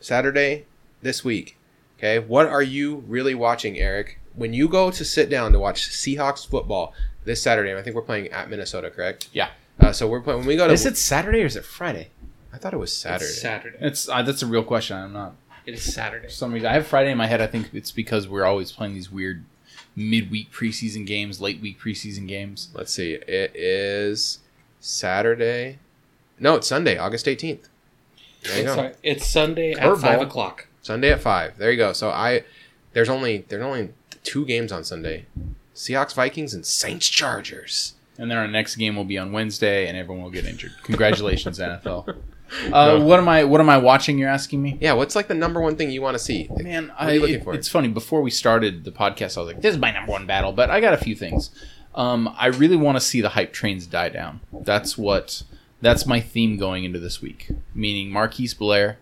Saturday this week. Okay, what are you really watching, Eric? When you go to sit down to watch Seahawks football this Saturday, I think we're playing at Minnesota, correct? Yeah. Uh, so we're playing when we go to. Is it Saturday or is it Friday? I thought it was Saturday. It's Saturday. It's uh, that's a real question. I'm not. It is Saturday. For some reason, I have Friday in my head. I think it's because we're always playing these weird midweek preseason games, late week preseason games. Let's see. It is Saturday. No, it's Sunday, August 18th. There you go. Sorry, it's Sunday at Curveball. five o'clock. Sunday at 5. There you go. So I there's only there's only two games on Sunday. Seahawks Vikings and Saints Chargers. And then our next game will be on Wednesday, and everyone will get injured. Congratulations, NFL. Uh, No. What am I? What am I watching? You're asking me. Yeah, what's like the number one thing you want to see? Man, What are I, you looking it- for? it's funny. Before we started the podcast, I was like, "This is my number one battle," but I got a few things. Um, I really want to see the hype trains die down. That's what. That's my theme going into this week. Meaning Marquise Blair.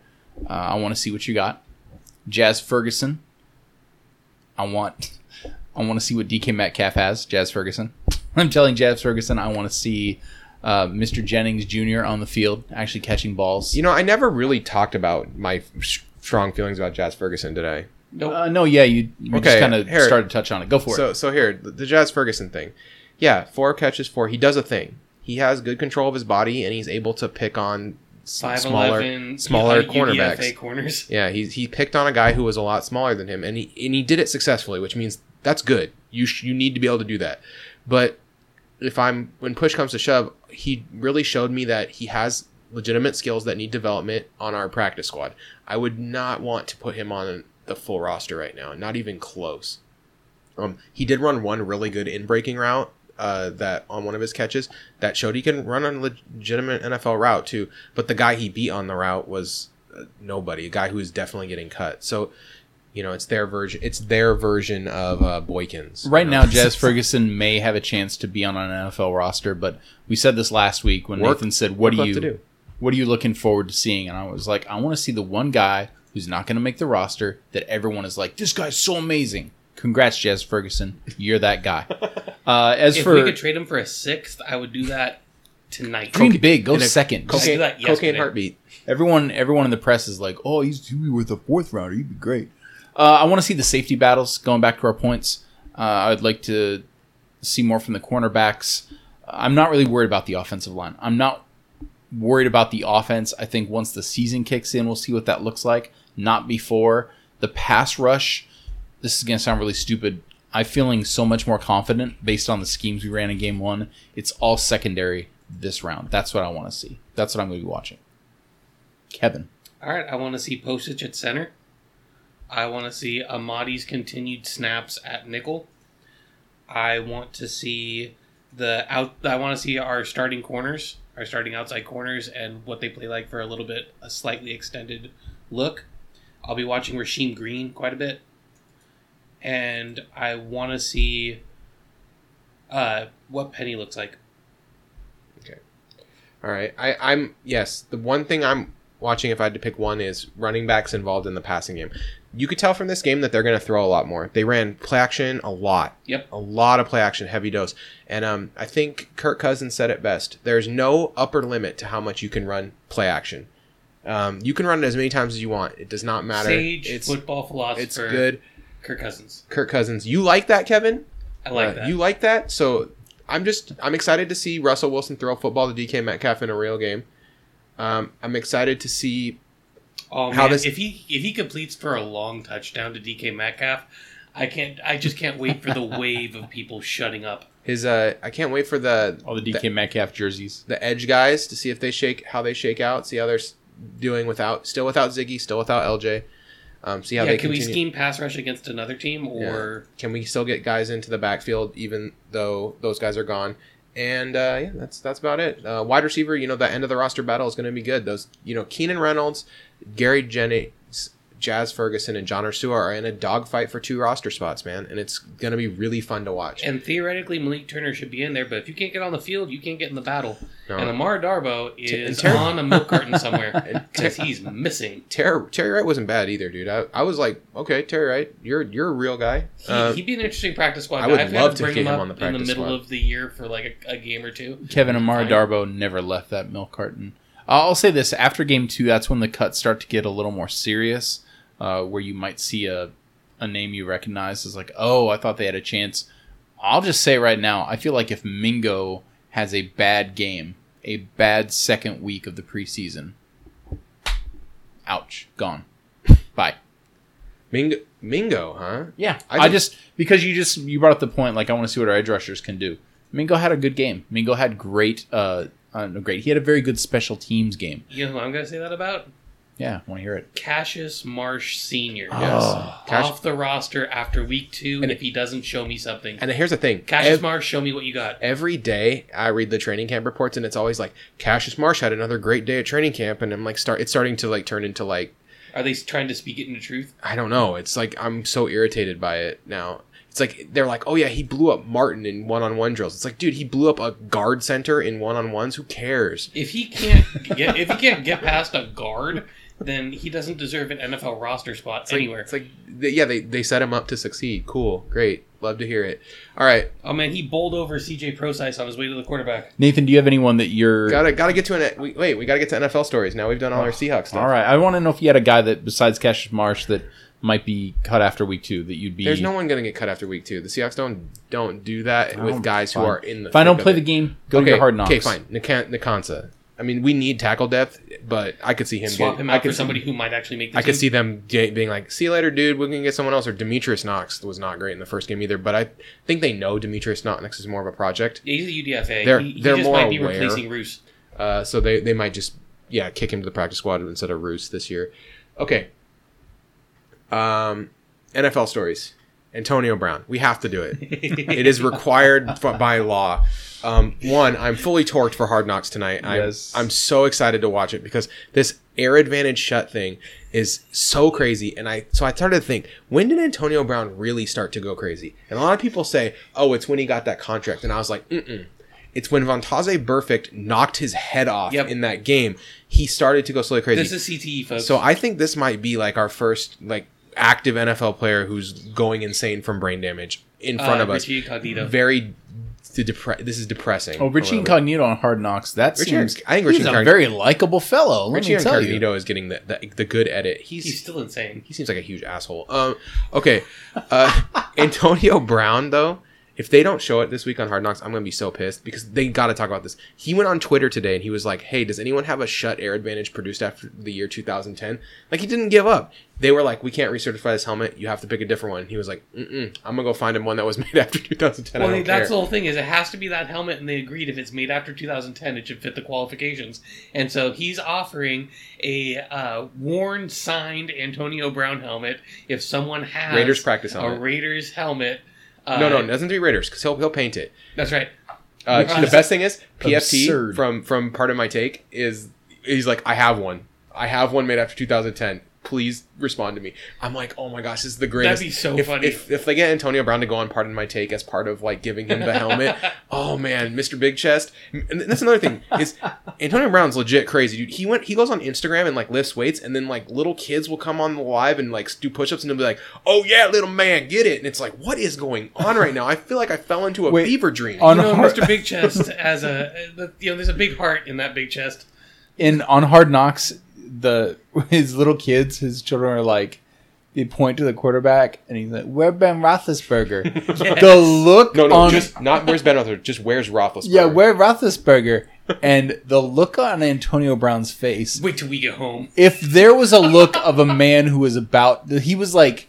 Uh, I want to see what you got. Jazz Ferguson. I want. I want to see what DK Metcalf has. Jazz Ferguson. I'm telling Jazz Ferguson I want to see uh, Mr. Jennings Jr. on the field actually catching balls. You know, I never really talked about my s- strong feelings about Jazz Ferguson, today. I? Nope. Uh, no, yeah, you, you just kind of started to touch on it. Go for So it. so so here, the, the Jazz Ferguson thing. Yeah, four catches, four. He does a thing. He has good control of his body, and he's able to pick on smaller, smaller cornerbacks. corners. Yeah, he he picked on a guy who was a lot smaller than him, and he and he did it successfully, which means that's good. You sh- you need to be able to do that. But if I'm when push comes to shove, he really showed me that he has legitimate skills that need development on our practice squad. I would not want to put him on the full roster right now, not even close. Um, he did run one really good in breaking route. Uh, that on one of his catches that showed he can run a legitimate NFL route too. But the guy he beat on the route was uh, nobody, a guy who is definitely getting cut. So, you know, it's their version. It's their version of uh, Boykins. Right you now? Jazz Ferguson may have a chance to be on an NFL roster, but we said this last week when Work- Nathan said, "What do you, do. what are you looking forward to seeing?" And I was like, "I want to see the one guy who's not going to make the roster that everyone is like, this guy's so amazing." Congrats, Jazz Ferguson. You're that guy. Uh, as If for we could trade him for a sixth, I would do that tonight. dream big, go in a second. Cocaine- cocaine, that cocaine heartbeat. Everyone, everyone in the press is like, "Oh, he's he'd be worth a fourth rounder. He'd be great." Uh, I want to see the safety battles. Going back to our points, uh, I'd like to see more from the cornerbacks. I'm not really worried about the offensive line. I'm not worried about the offense. I think once the season kicks in, we'll see what that looks like. Not before the pass rush. This is going to sound really stupid. I'm feeling so much more confident based on the schemes we ran in game one. It's all secondary this round. That's what I want to see. That's what I'm going to be watching. Kevin. All right, I want to see Pocic at center. I want to see Amadi's continued snaps at nickel. I want to see the out. I want to see our starting corners, our starting outside corners, and what they play like for a little bit, a slightly extended look. I'll be watching Rasheem Green quite a bit, and I want to see uh, what Penny looks like. Okay. All right. I, I'm yes. The one thing I'm watching, if I had to pick one, is running backs involved in the passing game. You could tell from this game that they're going to throw a lot more. They ran play action a lot. Yep. A lot of play action, heavy dose. And um, I think Kirk Cousins said it best. There's no upper limit to how much you can run play action. Um, you can run it as many times as you want. It does not matter. Sage it's football philosopher. it's good. Kirk Cousins. Kirk Cousins. You like that, Kevin? I like Uh, that. You like that? So I'm just I'm excited to see Russell Wilson throw football to DK Metcalf in a real game. Um, I'm excited to see Oh How man, does- if he if he completes for a long touchdown to DK Metcalf, I can't. I just can't wait for the wave of people shutting up. his. Uh, I can't wait for the All the DK Metcalf jerseys. the edge guys to see if they shake how they shake out. See how they're doing without still without Ziggy, still without LJ. Um, see how yeah, they can we scheme pass rush against another team or Can we still get guys into the backfield even though those guys are gone? And uh, yeah, that's that's about it. Uh, wide receiver, you know, the end of the roster battle is going to be good. Those, you know, Keenan Reynolds, Gary Jennings, Jazz Ferguson, and John Ursua are in a dogfight for two roster spots, man, and it's going to be really fun to watch. and theoretically Malik Turner should be in there, but if you can't get on the field, you can't get in the battle. No. And Amara Darboh is Ter- on a milk carton somewhere And because he's missing. Terry, Terry Wright wasn't bad either, dude. I, I was like, okay, Terry Wright, you're you're a real guy. He, Uh, he'd be an interesting practice squad. I would I've love to bring get him up on the in the middle squad. of the year for like a, a game or two. Kevin Amara Fine. Darboh never left that milk carton. I'll say this: after game two, that's when the cuts start to get a little more serious, uh, where you might see a a name you recognize as like, oh, I thought they had a chance. I'll just say right now, I feel like if Mingo has a bad game, a bad second week of the preseason, ouch, gone, bye. Mingo, Mingo, huh? Yeah, I I, just because you just you brought up the point. Like I want to see what our edge rushers can do. Mingo had a good game. Mingo had great, uh, uh great. He had a very good special teams game. You know who I'm going to say that about? Yeah, I want to hear it. Cassius Marsh Sr. Oh. Yes. Oh. Cash- Off the roster after week two, And if he doesn't show me something. and here's the thing. Cassius Ev- Marsh, show me what you got. every day I read the training camp reports and it's always like Cassius Marsh had another great day at training camp and I'm like start it's starting to like turn into like Are they trying to speak it into truth? I don't know. It's like I'm so irritated by it now. It's like they're like, "Oh yeah, he blew up Martin in one-on-one drills." It's like, dude, he blew up a guard center in one-on-ones. Who cares? If he can't get if he can't get past a guard, then he doesn't deserve an NFL roster spot It's like, anywhere. It's like, yeah, they, they set him up to succeed. Cool, great. Love to hear it. All right, Oh man, he bowled over CJ Prosise on his way to the quarterback. Nathan, do you have anyone that you're? gotta gotta get to an we, wait. We gotta get to NFL stories now. We've done all our oh, Seahawks stuff. All right, I want to know if you had a guy that besides Cassius Marsh that might be cut after week two that you'd be. There's no one gonna get cut after week two. The Seahawks don't don't do that with Oh, guys who are in the. If I don't play it. the game, go to okay, your hard knocks. Okay, fine. Nakan- Nkansah. I mean, we need tackle depth, but I could see him. Swap get- him I out could for see- somebody who might actually make the I could see them being like, "See you later, dude. We're gonna get someone else." Or Demetrius Knox was not great in the first game either, but I think they know Demetrius Knox is more of a project, Yeah, he's a UDFA. They're- he, he they're just more might be aware. replacing Roos. uh, so they they might just yeah kick him to the practice squad instead of Roos this year. Okay. Um, NFL stories. Antonio Brown. We have to do it. it is required by law. Um, one, I'm fully torqued for Hard Knocks tonight. I'm, Yes. I'm so excited to watch it because this air advantage Schutt thing is so crazy. And I so I started to think, when did Antonio Brown really start to go crazy? And a lot of people say, oh, it's when he got that contract. And I was like, mm It's when Vontaze Burfict knocked his head off Yep. in that game. He started to go slowly crazy. This is CTE, folks. So I think this might be like our first like active NFL player who's going insane from brain damage in front uh, of us. Very de- depre- this is depressing. Oh, Richie. Incognito on Hard Knocks. That Richie seems. Inc- I think Richie he's a very likable fellow. Let Richie me tell you. Incognito is getting the, the the good edit. He's, He's still insane. he seems like a huge asshole. Um, okay, uh, Antonio Brown though. If they don't show it this week on Hard Knocks, I'm gonna be so pissed because they got to talk about this. He went on Twitter today and he was like, "Hey, does anyone have a Schutt air advantage produced after the year 2010?" Like he didn't give up. They were like, "We can't recertify this helmet. You have to pick a different one." He was like, Mm-mm, "I'm gonna go find him one that was made after 2010." I Well, that's care." the whole thing is it has to be that helmet, and they agreed if it's made after 2010, it should fit the qualifications. And so he's offering a uh, worn, signed Antonio Brown helmet if someone has Raiders practice a. Raiders helmet. Uh, no, no, it doesn't be Raiders because he'll he'll paint it. that's right. Uh, the best thing is PFT absurd. from from Pardon My Take is he's like I have one. I have one made after 2010. Please respond to me. I'm like, oh my gosh, this is the greatest. That'd be so if, funny. If, if they get Antonio Brown to go on Pardon My Take as part of like giving him the helmet, oh man, Mr. Big Chest. And that's another thing is Antonio Brown's legit crazy, dude. He went he goes on Instagram and like lifts weights, and then like little kids will come on the live and like do push-ups, and they'll be like, oh yeah, little man, get it. And it's like, what is going on right now? I feel like I fell into a Wait, fever dream. on You know, Mr. Big Chest as a you know, there's a big heart in that big chest. in on Hard Knocks, the his little kids, his children are like, they point to the quarterback, and he's like, "Where Ben Roethlisberger?" The look No, no, on just not where's Ben Roethlisberger, just where's Roethlisberger. yeah, where Roethlisberger, and the look on Antonio Brown's face. Wait till we get home. If there was a look of a man who was about, he was like,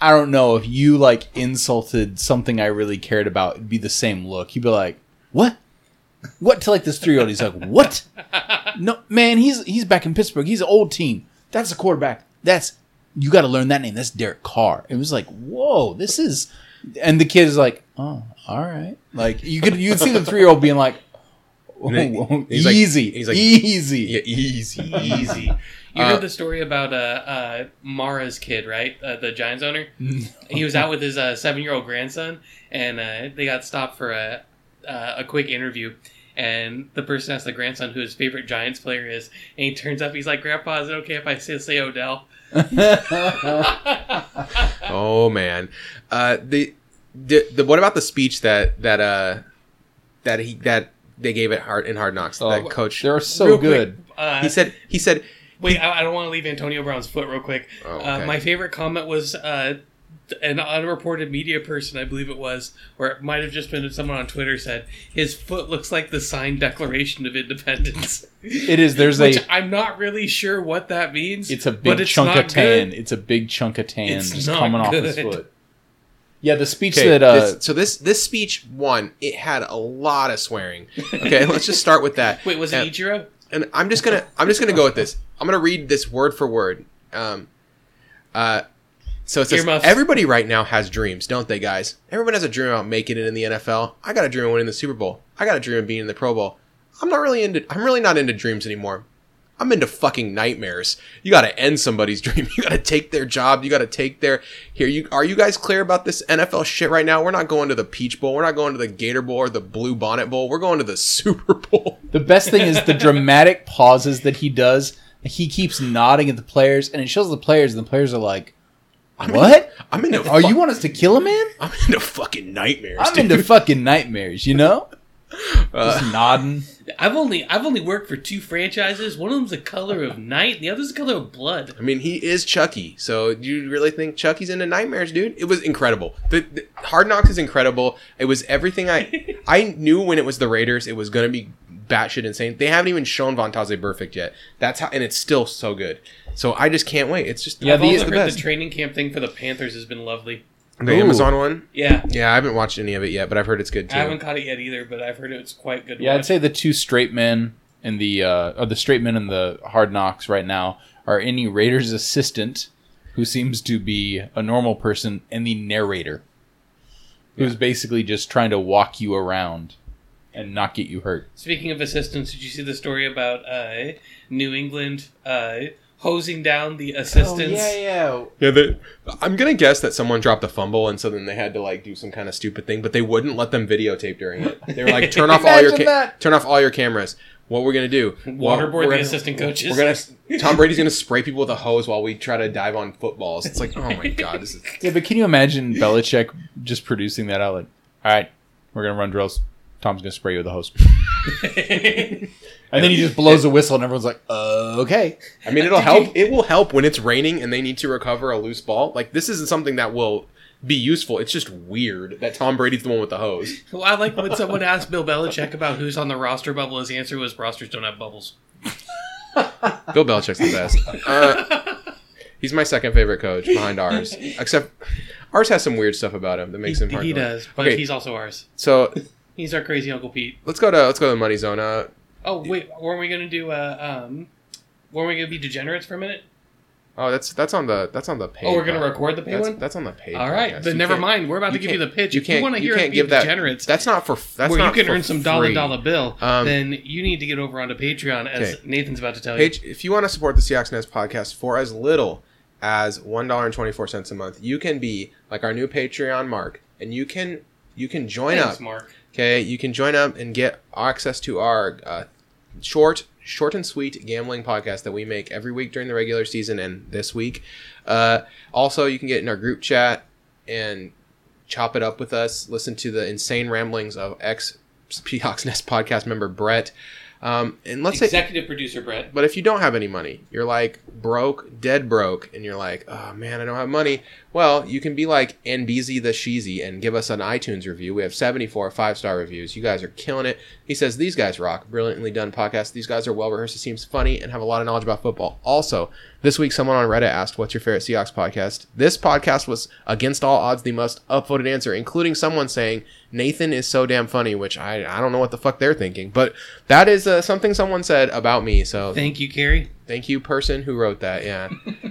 I don't know, if you like insulted something I really cared about, it'd be the same look. He'd be like, "What? What?" To like this three year old, he's like, "What?" No, man, he's he's back in Pittsburgh. He's an old team. That's the quarterback. That's you got to learn that name. That's Derek Carr. It was like, whoa, this is, and the kid is like, oh, all right. Like you could you'd see the three year old being like, And then "Whoa, he's like- easy, he's like- easy. Yeah, easy. Easy. You Uh, heard the story about uh, uh, Mara's kid, right? Uh, the Giants owner. He was out with his uh, seven-year-old grandson, and uh, they got stopped for a uh, a quick interview. And the person asked the grandson who his favorite Giants player is, and he turns up. He's like, "Grandpa, is it okay if I say, say Odell?" Oh man. Uh, the, the the what about the speech that that uh that he that they gave at hard in Hard Knocks? Oh, that coach. They're so Real quick, good. uh, He said he said Wait, I, I don't want to leave Antonio Brown's foot real quick. Oh, uh, my favorite comment was uh, an unreported media person, I believe it was, or it might have just been someone on Twitter said his foot looks like the signed Declaration of Independence. It is. There's Which a. I'm not really sure what that means. It's a big it's chunk of tan. good. It's a big chunk of tan It's just not coming off his good. foot. Yeah, the speech okay. that uh, this, so this this speech one it had a lot of swearing. Okay, let's just start with that. Wait, was it And- Ichiro? and I'm just gonna I'm just gonna go with this. I'm gonna read this word for word. Um, uh, so it says Earmuffs. everybody right now has dreams, don't they, guys? Everyone has a dream about making it in the NFL. I got a dream of winning the Super Bowl. I got a dream of being in the Pro Bowl. I'm not really into. I'm really not into dreams anymore. I'm into fucking nightmares. You got to end somebody's dream. You got to take their job. You got to take their here. You are you guys clear about this NFL shit right now? We're not going to the Peach Bowl. We're not going to the Gator Bowl or the Blue Bonnet Bowl. We're going to the Super Bowl. The best thing is the dramatic pauses that he does. He keeps nodding at the players, and it shows the players, and the players are like, What? I'm into. Are fu- you want us to kill a man? I'm into fucking nightmares. I'm dude. into fucking nightmares, you know? Uh, Just nodding. I've only I've only worked for two franchises. One of them's the color of night, and the other's the color of blood. I mean, he is Chucky. So do you really think Chucky's into nightmares, dude? It was incredible. The, the Hard Knocks is incredible. It was everything I I knew when it was the Raiders. It was gonna be batshit insane. They haven't even shown Vontaze Burfict yet. That's how, and it's still so good. So I just can't wait. It's just Yeah, I've the- it's also the heard best. the training camp thing for the Panthers has been lovely. The Ooh. Amazon one. Yeah, Yeah, I haven't watched any of it yet, but I've heard it's good too. I haven't caught it yet either, but I've heard it's quite good. to Yeah, I'd say the two straight men and the uh, or the straight men and the hard knocks right now are any Raiders assistant who seems to be a normal person and the narrator who's basically just trying to walk you around and not get you hurt. Speaking of assistants, did you see the story about uh, New England uh, hosing down the oh, assistants? Oh, yeah. Yeah, they, I'm gonna guess that someone dropped a fumble, and so then they had to like do some kind of stupid thing, but they wouldn't let them videotape during it. They were like, "Turn off all your ca- turn off all your cameras." What we're gonna do? Well, Waterboard we're the gonna- assistant coaches. We're gonna Tom Brady's gonna spray people with a hose while we try to dive on footballs. It's like, oh my god, this is Yeah, but can you imagine Belichick just producing that out? Like, all right, we're gonna run drills. Tom's gonna spray you with a hose, and then he just blows a whistle, and everyone's like, uh, "Okay." I mean, it'll Did help. you- It will help when it's raining and they need to recover a loose ball. Like this isn't something that will be useful. It's just weird that Tom Brady's the one with the hose. Well, I like when someone asked Bill Belichick about who's on the roster bubble. His answer was rosters don't have bubbles. Bill Belichick's the best. Uh, he's my second favorite coach behind ours. Except ours has some weird stuff about him that makes him hard. he to like. does, but Okay. he's also ours. So He's our crazy Uncle Pete. let's go to let's go to the money zone. Uh, Oh wait, weren't we gonna do? Uh, um, weren't we gonna be degenerates for a minute? oh, that's that's on the that's on the page. Oh, we're gonna record the pay That's, one. that's on the page. All right, podcast. then You never mind. We're about to give you the can't- pitch. You if you can't. want to hear can't give that. degenerates, That's not for. That's where you can earn some dollar free. dollar bill, Um, then you need to get over onto Patreon, as Okay. Nathan's about to tell Page, if you want to support the Seahawks Nest podcast for as little as one dollar and twenty four cents a month, you can be like our new Patreon Mark, and you can you can join Thanks, up. Mark. Okay, you can join up and get access to our uh, short, short and sweet gambling podcast that we make every week during the regular season and this week. Uh, also, you can get in our group chat and chop it up with us. Listen to the insane ramblings of ex Seahawks Nest podcast member Brett. Um, and let's say Executive producer Brett. but if you don't have any money, you're like broke, dead broke, and you're like, oh man, I don't have money. Well, you can be like NBZ the Sheezy and give us an iTunes review. We have 74 five star reviews. You guys are killing it. He says, These guys rock. Brilliantly done podcast. These guys are well rehearsed. It seems funny and have a lot of knowledge about football. Also, this week someone on Reddit asked, What's your favorite Seahawks podcast? This podcast was against all odds the most upvoted answer, including someone saying, Nathan is so damn funny, which I, I don't know what the fuck they're thinking. But that is uh, something someone said about me. So Thank you, Carrie. Thank you, person who wrote that. Yeah,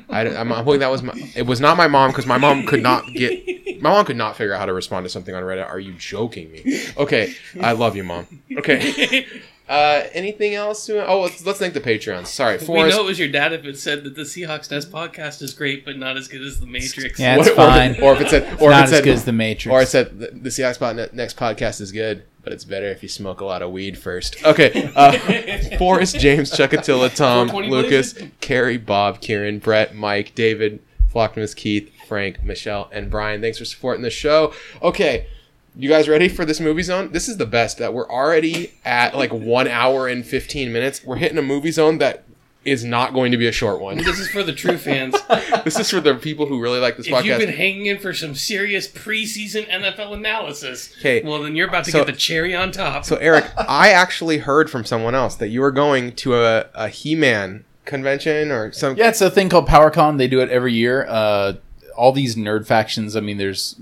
I, am hoping that was my. It was not my mom because my mom could not get. My mom could not figure out how to respond to something on Reddit. Are you joking me? Okay, I love you, mom. Okay. Uh, anything else? To, oh, let's, let's thank the Patreons. Sorry, we know it was your dad if it said that the Seahawks Nest podcast is great, but not as good as the Matrix. Yeah, What- it's or, fine. Or if it said, or if Not it said, as good as the Matrix. or it said the, the Seahawks Spot next podcast is good, but it's better if you smoke a lot of weed first. Okay. Uh, Forrest, James, Chuckatilla, Tom, Lucas? Carrie, Bob, Kieran, Brett, Mike, David, Flocktimus, Keith, Frank, Michelle, and Brian. Thanks for supporting the show. Okay. You guys ready for this movie zone? This is the best that we're already at like one hour and 15 minutes. We're hitting a movie zone that is not going to be a short one. This is for the true fans. this is for the people who really like this if you've been hanging in for some serious preseason NFL analysis. Okay. well, then you're about to So- get the cherry on top. So Eric, I actually heard from someone else that you were going to a, a He-Man convention or some. Yeah, it's a thing called PowerCon. They do it every year. Uh, all these nerd factions. I mean, there's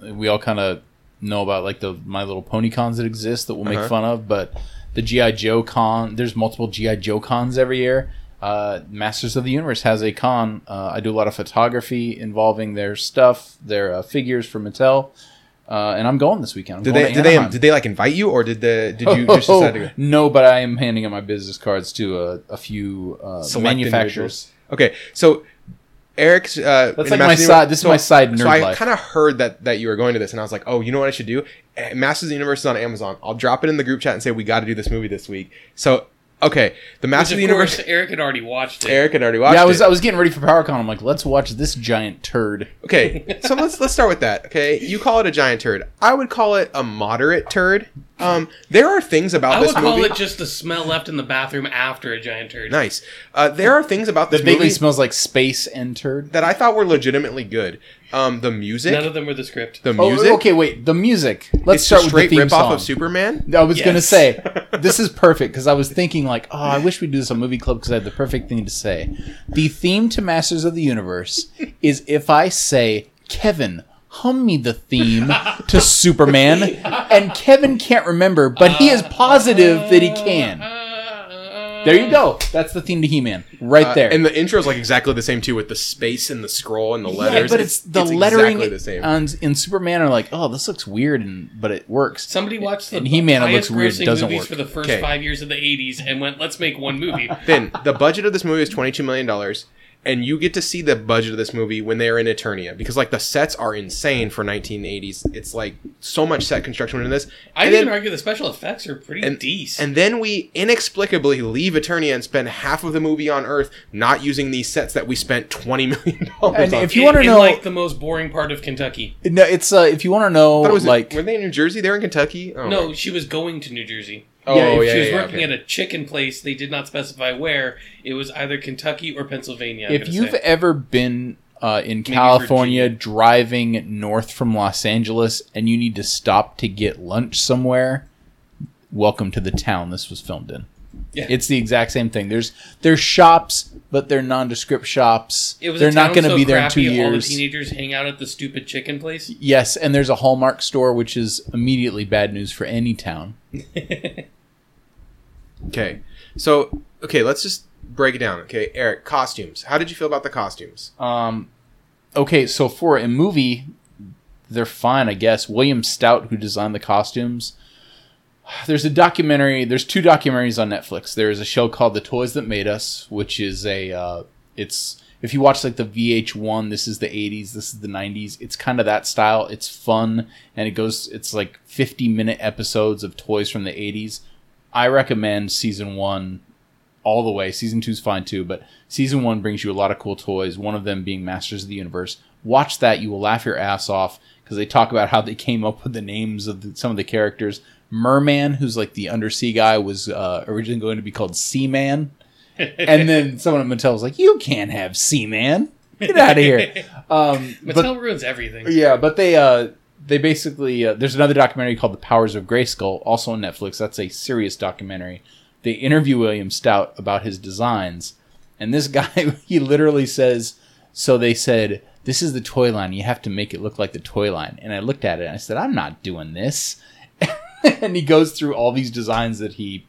we all kind of know about like the My Little Pony cons that exist that we'll make Uh-huh. fun of, but the GI Joe con. There's multiple GI Joe cons every year. Uh, Masters of the Universe has a con. Uh, I do a lot of photography involving their stuff, their uh, figures for Mattel, uh, and I'm going this weekend. I'm Did going they did they did they like invite you or did the did you just decide to go? no, but I am handing out my business cards to a, a few uh, manufacturers. Okay, so Eric's. Uh, That's like my Masters the side- this is my side So I kind of heard that that you were going to this, and I was like, oh, you know what I should do? Eh, Masters of the Universe is on Amazon. I'll drop it in the group chat and say we got to do this movie this week. So Okay, the Master of of the Universe. course, Eric had already watched it. Eric had already watched yeah, I was it. I was getting ready for PowerCon. I'm like, let's watch this giant turd. Okay, so let's let's start with that. Okay, you call it a giant turd. I would call it a moderate turd. Um, there are things about I this would call it just the smell left in the bathroom after a giant turd. nice. Uh, there are things about this That vaguely movie smells like space and turd. that I thought were legitimately good. Um, the music, None of them were the script. the music. Oh, okay, wait. The music. Let's it's start a with straight the theme rip off song. of Superman. I was gonna say this is perfect because I was thinking like, oh, I wish we'd do this on movie club because I had the perfect thing to say. The theme to Masters of the Universe is if I say, Kevin, hum me the theme to Superman, and Kevin can't remember, but he is positive that he can. There you go. That's the theme to He-Man, right Uh, there. and the intro is like exactly the same too, with the space and the scroll and the Yeah, letters. but it's, the lettering exactly the same. on, in Superman are like, oh, this looks weird, and but it works. Somebody watched the And He-Man, it highest looks weird, grossing doesn't movies work. for the first Okay. five years of the '80s and went, "Let's make one movie." Then the budget of this movie is twenty two million dollars, and you get to see the budget of this movie when they are in Eternia because like the sets are insane for nineteen eighties. It's like so much set construction in this. I And even then- argue the special effects are pretty and- decent. And then we inexplicably leave Eternia and spend half of the movie on Earth not using these sets that we spent twenty million dollars And on. if you wanna know- like the most boring part of Kentucky. No, it's uh, if you want to know, I thought it was like, were they in New Jersey? They're in Kentucky. Oh, No, she was going to New Jersey. Oh, Yeah, if yeah, she was yeah, working okay. at a chicken place. They did not specify where. It was either Kentucky or Pennsylvania. I'm if you've say. ever been uh, in California Virginia. driving north from Los Angeles and you need to stop to get lunch somewhere, welcome to the town this was filmed in. Yeah. It's the exact same thing. There's there's shops, but they're nondescript shops. it was they're not going to so be there in two crappy, All the years. teenagers hang out at the stupid chicken place. Yes, and there's a Hallmark store, which is immediately bad news for any town. Okay, so okay, let's just break it down. Okay, Eric, costumes. How did you feel about the costumes? Um, okay, so for a movie, they're fine, I guess. William Stout, who designed the costumes. There's a documentary. There's two documentaries on Netflix. There's a show called The Toys That Made Us, which is a. Uh, it's if you watch like the VH1, this is the 80s, this is the 90s. It's kind of that style. It's fun and it goes. It's like 50 minute episodes of toys from the 80s. I recommend season one all the way. Season two's fine too, but season one brings you a lot of cool toys. One of them being Masters of the Universe. Watch that; you will laugh your ass off because they talk about how they came up with the names of the, some of the characters. Merman, who's like the undersea guy, was uh, originally going to be called Seaman, and then someone at Mattel was like, "You can't have Seaman. Get out of here." Um, but Mattel ruins everything. yeah, but they uh they basically uh, there's another documentary called The Powers of Grayskull, also on Netflix. That's a serious documentary. They interview William Stout about his designs, and this guy he literally says, "So they said this is the toy line. You have to make it look like the toy line." And I looked at it and I said, "I'm not doing this." and he goes through all these designs that he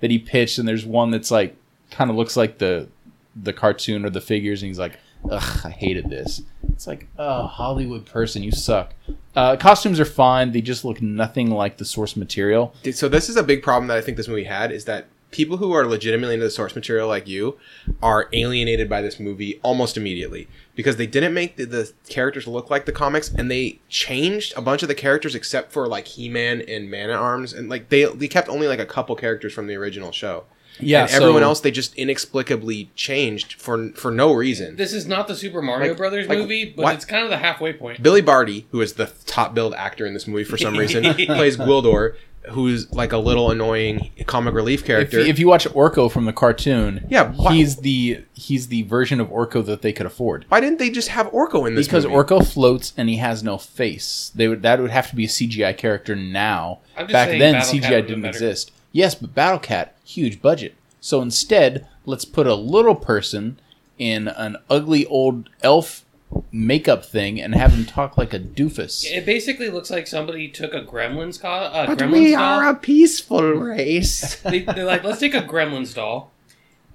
that he pitched, and there's one that's like kind of looks like the the cartoon or the figures, and he's like, "Ugh, I hated this." It's like, oh, Hollywood person, you suck. Uh, costumes are fine; they just look nothing like the source material. So this is a big problem that I think this movie had is that people who are legitimately into the source material like you are alienated by this movie almost immediately because they didn't make the, the characters look like the comics and they changed a bunch of the characters except for like He-Man and Man at Arms and like they they kept only like a couple characters from the original show. Yeah, and everyone so- else they just inexplicably changed for for no reason. This is not the Super Mario Like- Brothers like, movie, but what- it's kind of the halfway point. Billy Barty, who is the top billed actor in this movie for some reason, plays Gwildor, who's like a little annoying comic relief If, character. if you watch Orko from the cartoon, Yeah, why- he's the he's the version of Orko that they could afford. Why didn't they just have Orko in this Because movie? Orko floats and he has no face. They would that would have to be a CGI character now. I'm just Back saying then, Battle Cat CGI would've didn't been better. exist. Yes, but Battle Cat huge budget. So instead, let's put a little person in an ugly old elf makeup thing and have him talk like a doofus. It basically looks like somebody took a Gremlins co- uh, But Gremlins we doll. are a peaceful race. they, they're like, let's take a Gremlins doll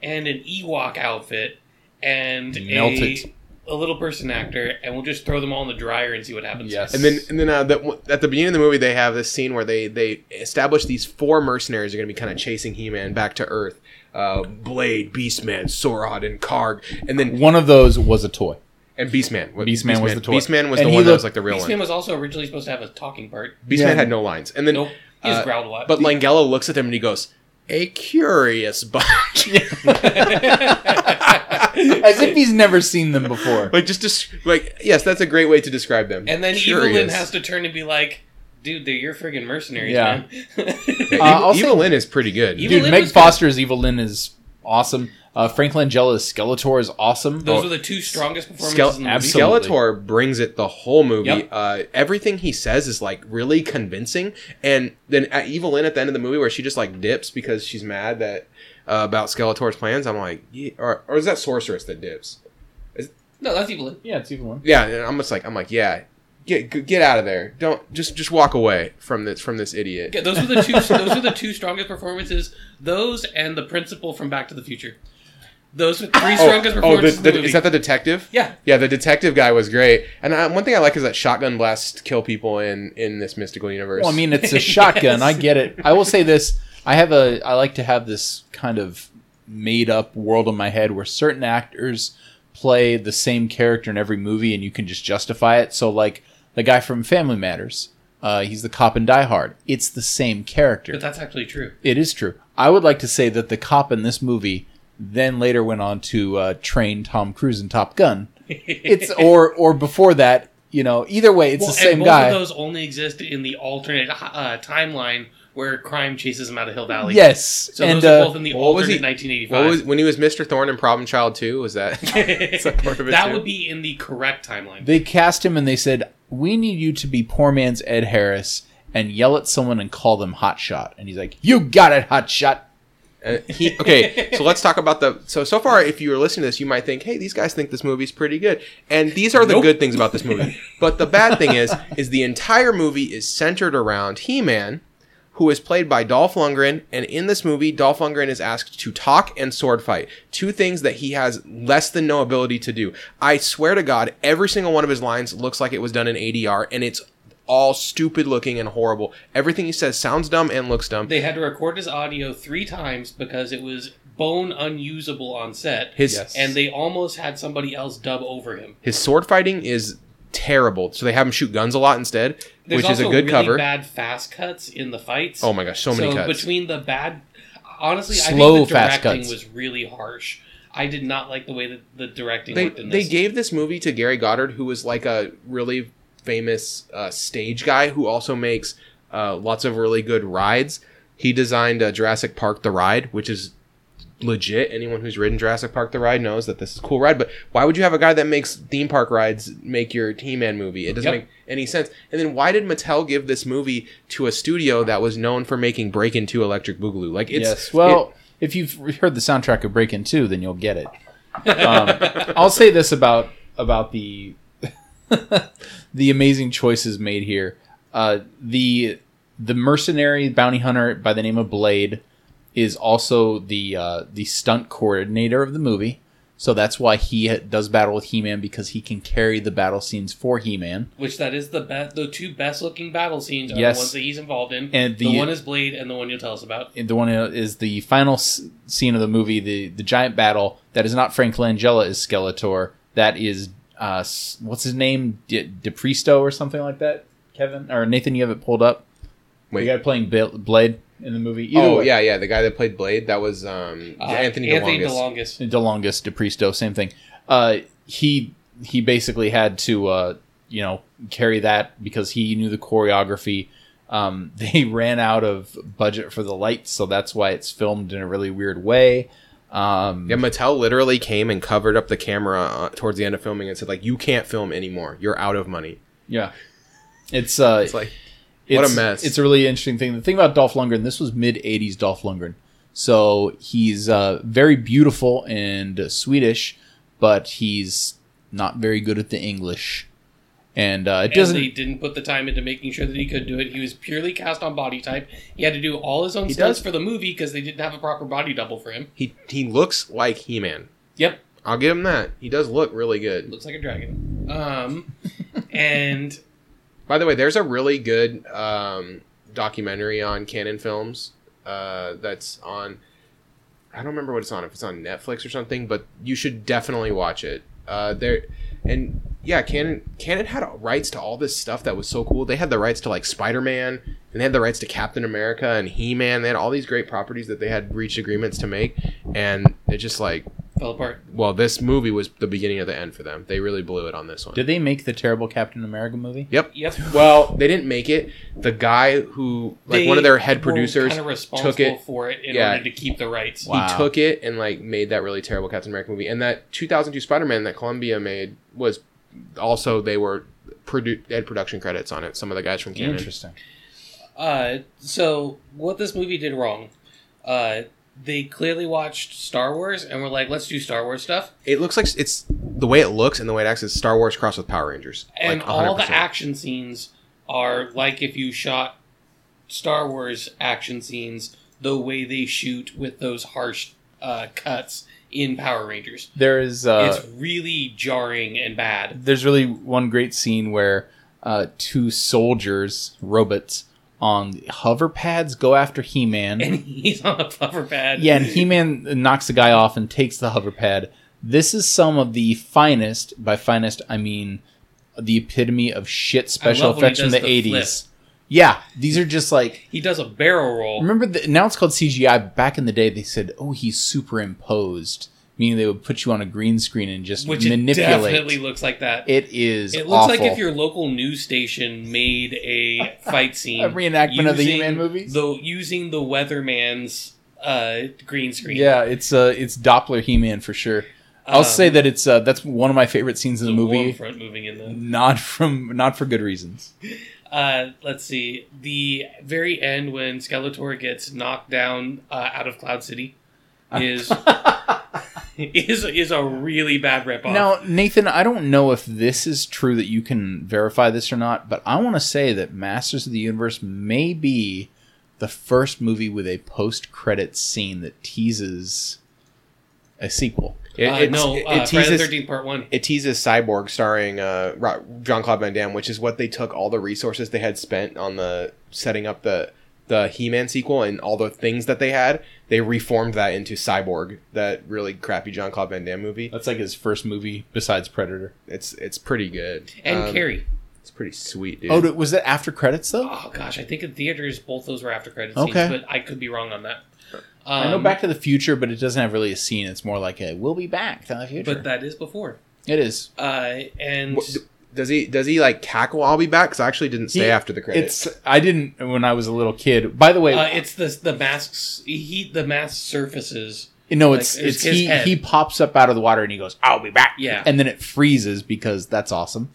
and an Ewok outfit and Melt a, it. A little person actor, and we'll just throw them all in the dryer and see what happens. Yes. and then, and then uh, the, at the beginning of the movie, they have this scene where they they establish these four mercenaries are going to be kind of chasing He-Man back to Earth. Uh, Blade, Beastman, Saurod, and Karg, and then One of those was a toy. and Beastman. was- Beastman was the toy. Beastman was And the he one that was like the real Beastman one. was also originally supposed to have a talking part. Beastman Yeah. had no lines, and then Nope, he just Uh, growled a lot. But Langella looks at them and he goes, a curious bunch. As if he's never seen them before. like just just like yes, that's a great way to describe them. And then Curious. Evil Lynn has to turn and be like, "Dude, they're your friggin' mercenaries, Yeah. man." Uh, Evil, I'll Evil Lynn is pretty good. Evil Dude, Lynn Meg Foster's good. Foster Evil Lynn is awesome. Uh, Frank Langella as Skeletor is awesome. Those Oh, were the two strongest performances Skele- in the movie. absolutely. Skeletor brings it the whole movie. Yep. Uh, everything he says is like really convincing, and then at Evil Lynn at the end of the movie, where she just like dips because she's mad that uh, about Skeletor's plans. I'm like, yeah, or, or is that Sorceress that dips? No, that's Evil Lynn. yeah, it's Evil Yeah, and I'm just like, I'm like, yeah, get get out of there. Don't just just walk away from this from this idiot. Yeah, those were the two. those were the two strongest performances. Those and the principal from Back to the Future. Those were three strongest oh, performances the, the the, is that the detective? yeah, Yeah, the detective guy was great. And I, one thing I like is that shotgun blasts kill people in in this mystical universe. Well, I mean, it's a shotgun. I get it. I will say this: I have a. I like to have this kind of made up world in my head where certain actors play the same character in every movie, and you can just justify it. So, like the guy from Family Matters, uh, he's the cop in Die Hard. It's the same character. but that's actually true. It is true. I would like to say that the cop in this movie then later went on to uh, train Tom Cruise in Top Gun. It's or or before that, you know. Either way, it's well, the same and both guy. of those only exist in the alternate uh, timeline where crime chases him out of Hill Valley. yes, So and those are uh, both in the what was he- 1985. what was when he was Mr. Thorne in Problem Child 2? Was that is that part of it that too? would be in the correct timeline. they cast him and they said, "We need you to be poor man's Ed Harris and yell at someone and call them hot shot." And he's like, "You got it, hot shot." Uh, he okay, so let's talk about the so so far. If you're listening to this, you might think, "Hey, these guys think this movie's pretty good," and these are the Nope. good things about this movie. But the bad thing is, is the entire movie is centered around He-Man, who is played by Dolph Lundgren, and in this movie, Dolph Lundgren is asked to talk and sword fight, two things that he has less than no ability to do. I swear to God, every single one of his lines looks like it was done in ADR, and it's all stupid looking and horrible. Everything he says sounds dumb and looks dumb. They had to record his audio three times because it was bone unusable on set, His Yes. and they almost had somebody else dub over him. His sword fighting is terrible. So they have him shoot guns a lot instead, There's which is a good really cover. bad fast cuts in the fights. Oh my gosh, so many cuts. between the bad, honestly, Slow I think the fast directing cuts. was really harsh. I did not like the way that the directing they they gave this movie to Gary Goddard, who was like a really famous uh, stage guy who also makes uh, lots of really good rides. He designed uh, Jurassic Park the ride, which is legit. Anyone who's ridden Jurassic Park the ride knows that this is a cool ride. But why would you have a guy that makes theme park rides make your He-Man movie? It doesn't Yep. make any sense. And then why did Mattel give this movie to a studio that was known for making Breakin' Two Electric Boogaloo? Like it's yes. Well, if you've heard the soundtrack of Breakin' Two, then you'll get it. Um, I'll say this about about the the amazing choices made here. Uh, the the mercenary bounty hunter by the name of Blade is also the uh, the stunt coordinator of the movie. So that's why he ha- does battle with He-Man because he can carry the battle scenes for He-Man. which that is the best. The two best looking battle scenes are Yes. the ones that he's involved in. And the, the- one is Blade, and the one you'll tell us about. the one is the final s- scene of the movie, the the giant battle. That is not Frank Langella is Skeletor. That is uh, s- what's his name, De- DePristo or something like that. Kevin or Nathan, you have it pulled up. Wait. the guy playing Bill- Blade in the movie. Either oh way. yeah, yeah. The guy that played Blade, that was um, Uh, Anthony Anthony DeLongis. DeLongis. DeLongis, DePristo, same thing. Uh, he he basically had to uh, you know carry that because he knew the choreography. Um, they ran out of budget for the lights, so that's why it's filmed in a really weird way. Um, Yeah, Mattel literally came and covered up the camera uh, towards the end of filming and said like, "You can't film anymore. You're out of money." yeah, it's uh, It's like, what a mess. It's a really interesting thing. The thing about Dolph Lundgren, this was mid '80s Dolph Lundgren, so he's uh, very beautiful and uh, Swedish, but he's not very good at the English, and uh, it And doesn't. they didn't put the time into making sure that he could do it. He was purely cast on body type. He had to do all his own He stunts does. for the movie because they didn't have a proper body double for him. he he looks like He Man. Yep, I'll give him that. He does look really good. looks like a dragon. Um, and By the way, there's a really good um, documentary on Cannon Films uh, that's on. I don't remember what it's on. If it's on Netflix or something, but you should definitely watch it. Uh, there, and yeah, Cannon Cannon had rights to all this stuff that was so cool. They had the rights to like Spider Man, and they had the rights to Captain America and He Man. They had all these great properties that they had reached agreements to make, and it just like, Fell apart. well, this movie was the beginning of the end for them. They really blew it on this one. Did they make the terrible Captain America movie? Yep. Yep. Well, they didn't make it. The guy who, like, one of their head producers, kind of responsible took it. for it in Yeah. order to keep the rights. Wow. He took it and like made that really terrible Captain America movie. And that 2002 Spider-Man that Columbia made was also they were produ- they had production credits on it. Some of the guys from Cannon. Interesting. Uh, so what this movie did wrong, uh, they clearly watched Star Wars and were like, let's do Star Wars stuff. It looks like it's the way it looks and the way it acts is Star Wars crossed with Power Rangers. And Like, all the action scenes are like if you shot Star Wars action scenes the way they shoot with those harsh uh, cuts in Power Rangers. There is uh, it's really jarring and bad. there's really one great scene where uh, two soldiers, robots, on hover pads go after He-Man. And he's on a hover pad. yeah, and He-Man knocks the guy off and takes the hover pad. This is some of the finest. By finest, I mean the epitome of shit special he effects from the, the 80s. Yeah, these are just like He does a barrel roll. remember the, now it's called CGI. Back in the day, they said, "Oh, he's superimposed," meaning they would put you on a green screen and just which it manipulate. definitely looks like that. It is. It looks like if your local news station made a fight scene, A reenactment of the He-Man movies? the using the Weatherman's uh, green screen. Yeah, it's uh, it's Doppler He-Man for sure. I'll Um, say that it's uh, that's one of my favorite scenes in the, the movie. front moving in the. Not from not for good reasons. Uh, let's see the very end when Skeletor gets knocked down uh, out of Cloud City is is is a really bad ripoff. Now, Nathan, I don't know if this is true that you can verify this or not, but I want to say that Masters of the Universe may be the first movie with a post-credit scene that teases a sequel. It, uh, no, it, uh, it Friday the teases Thirteenth Part One. it teases Cyborg starring uh, Jean-Claude Van Damme, which is what they took all the resources they had spent on the setting up the the He-Man sequel and all the things that they had. They reformed that into Cyborg, that really crappy Jean-Claude Van Damme movie. That's like his first movie besides Predator. It's it's pretty good And Um, Carrie. It's pretty sweet, dude. Oh, was that after credits though? Oh gosh, I think in theaters both those were after credits Okay. scenes, but I could be wrong on that. I know Um, Back to the Future, but it doesn't have really a scene. It's more like a "We'll be back to the future." but that is before. it is. Uh, and What- does he does he like cackle? I'll be back because I actually didn't stay He- after the credits. It's. I didn't when I was a little kid. By the way, uh, it's the the masks. He the mask surfaces. no, like, it's it's it's his he head. he pops up out of the water and he goes, "I'll be back." Yeah. and then it freezes because that's awesome.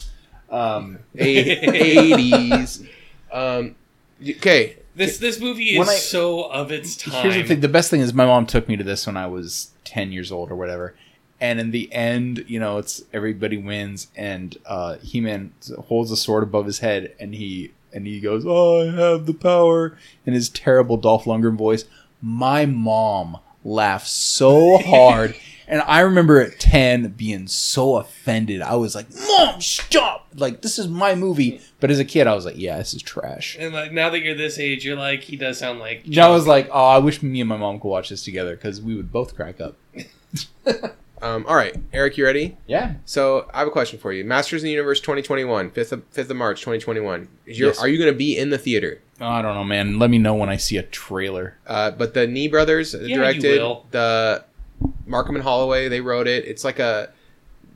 Um, Eighties. um, okay, This this movie is When I- so of its time. Here's the thing: the best thing is my mom took me to this when I was ten years old or whatever, and in the end, you know, it's everybody wins, and uh, He Man holds a sword above his head, and he and he goes, "Oh, I have the power," in his terrible Dolph Lundgren voice. My mom laughed so hard. And I remember at 10 being so offended. I was like, Mom, stop! Like, this is my movie. But as a kid, I was like, yeah, this is trash. And like now that you're this age, you're like he does sound like. And I was like, oh, I wish me and my mom could watch this together because we would both crack up. um, all right, Eric, you ready? Yeah. So I have a question for you. Masters in the Universe 2021, 5th of, 5th of March 2021. Is your, Yes. Are you going to be in the theater? Oh, I don't know, man. Let me know when I see a trailer. Uh, but the Nee brothers you directed the Marcum and Holloway. They wrote it. It's like a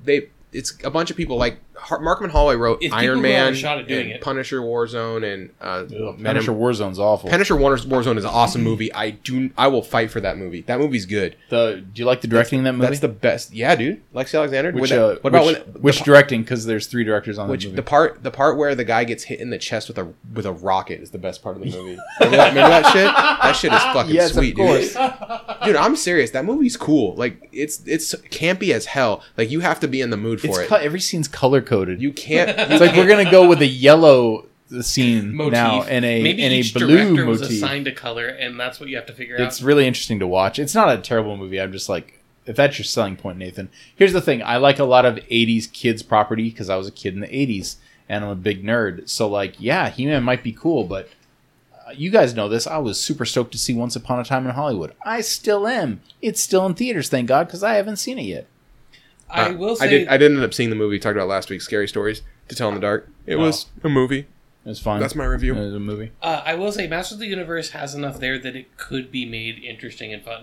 they. It's a bunch of people like Har- Holloway wrote It's Iron people who Man, shot at doing and it. Punisher, Warzone, and uh, Men in- Punisher Warzone's awful. Punisher War- Warzone is an awesome movie. I do. I will fight for that movie. That movie's good. the do you like the directing in that movie? That's the best. Yeah, dude. Lexi Alexander. which, that- uh, what about which, when, the which pa- directing? Because there's three directors on Which the movie. the part the part where the guy gets hit in the chest with a with a rocket is the best part of the movie. remember, that, remember that shit? That shit is fucking yes, sweet, of course. dude. Dude, I'm serious. That movie's cool. Like it's it's campy as hell. Like you have to be in the mood for It's it. co- every scene's color coded. you can't. It's like we're gonna go with a yellow scene motif. now and a Maybe and a each blue director was assigned a color, and that's what you have to figure out. It's really interesting to watch. It's not a terrible movie. I'm just like, if that's your selling point, Nathan. Here's the thing: I like a lot of '80s kids property because I was a kid in the '80s and I'm a big nerd. So like, yeah, He-Man might be cool, but uh, you guys know this. I was super stoked to see Once Upon a Time in Hollywood. I still am. It's still in theaters, thank God, because I haven't seen it yet. I Uh, will say I did. I did end up seeing the movie we talked about last week. Scary stories to tell in the dark. It Oh. was a movie. It's fun. That's my review. It was a movie. uh, I will say Masters of the Universe has enough there that it could be made interesting and fun.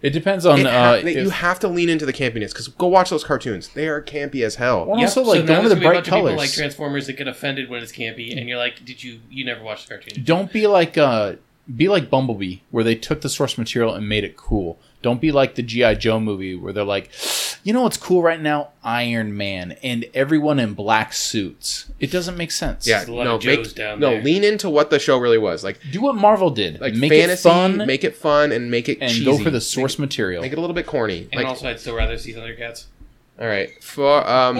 It depends on. It uh, ha- they- if- you have to lean into the campiness because go watch those cartoons. They are campy as hell. Well, also, like, now go there's with the gonna be a bright bunch of colors. like Transformers that get offended when it's campy, and you're like, "Did you? You never watched the cartoon?" don't be like uh be like Bumblebee, where they took the source material and made it cool. Don't be like the GI Joe movie, where they're like, you know what's cool right now? Iron Man and everyone in black suits. It doesn't make sense. Yeah, a lot no, of Joes make, down no, there. lean into what the show really was. Like, do what Marvel did. like make fantasy, it fun, make it fun, and make it and cheesy. go for the source Make, material. make it a little bit corny. And like, also, I'd still rather see Thundercats. All right, for um,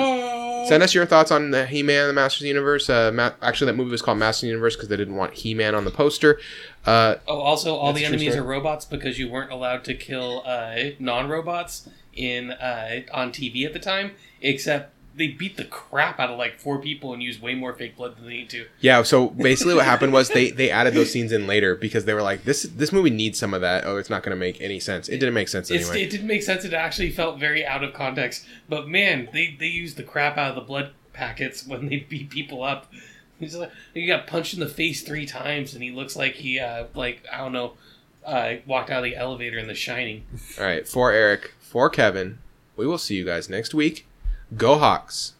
send us your thoughts on the He-Man, the Masters of the Universe. Uh, Ma- actually, that movie was called Masters of the Universe because they didn't want He-Man on the poster. Uh, Oh, also, all the enemies are robots because you weren't allowed to kill uh, non-robots in uh, on TV at the time. Except they beat the crap out of like four people and use way more fake blood than they need to. yeah, so basically, what happened was they they added those scenes in later because they were like, this this movie needs some of that. Oh, it's not going to make any sense. It didn't make sense anyway. It didn't make sense. It actually felt very out of context. But man, they they used the crap out of the blood packets when they beat people up. He's like, he got punched in the face three times, and he looks like he uh, like I don't know, uh, walked out of the elevator in The Shining. All right, for Eric, for Kevin, we will see you guys next week. Go Hawks.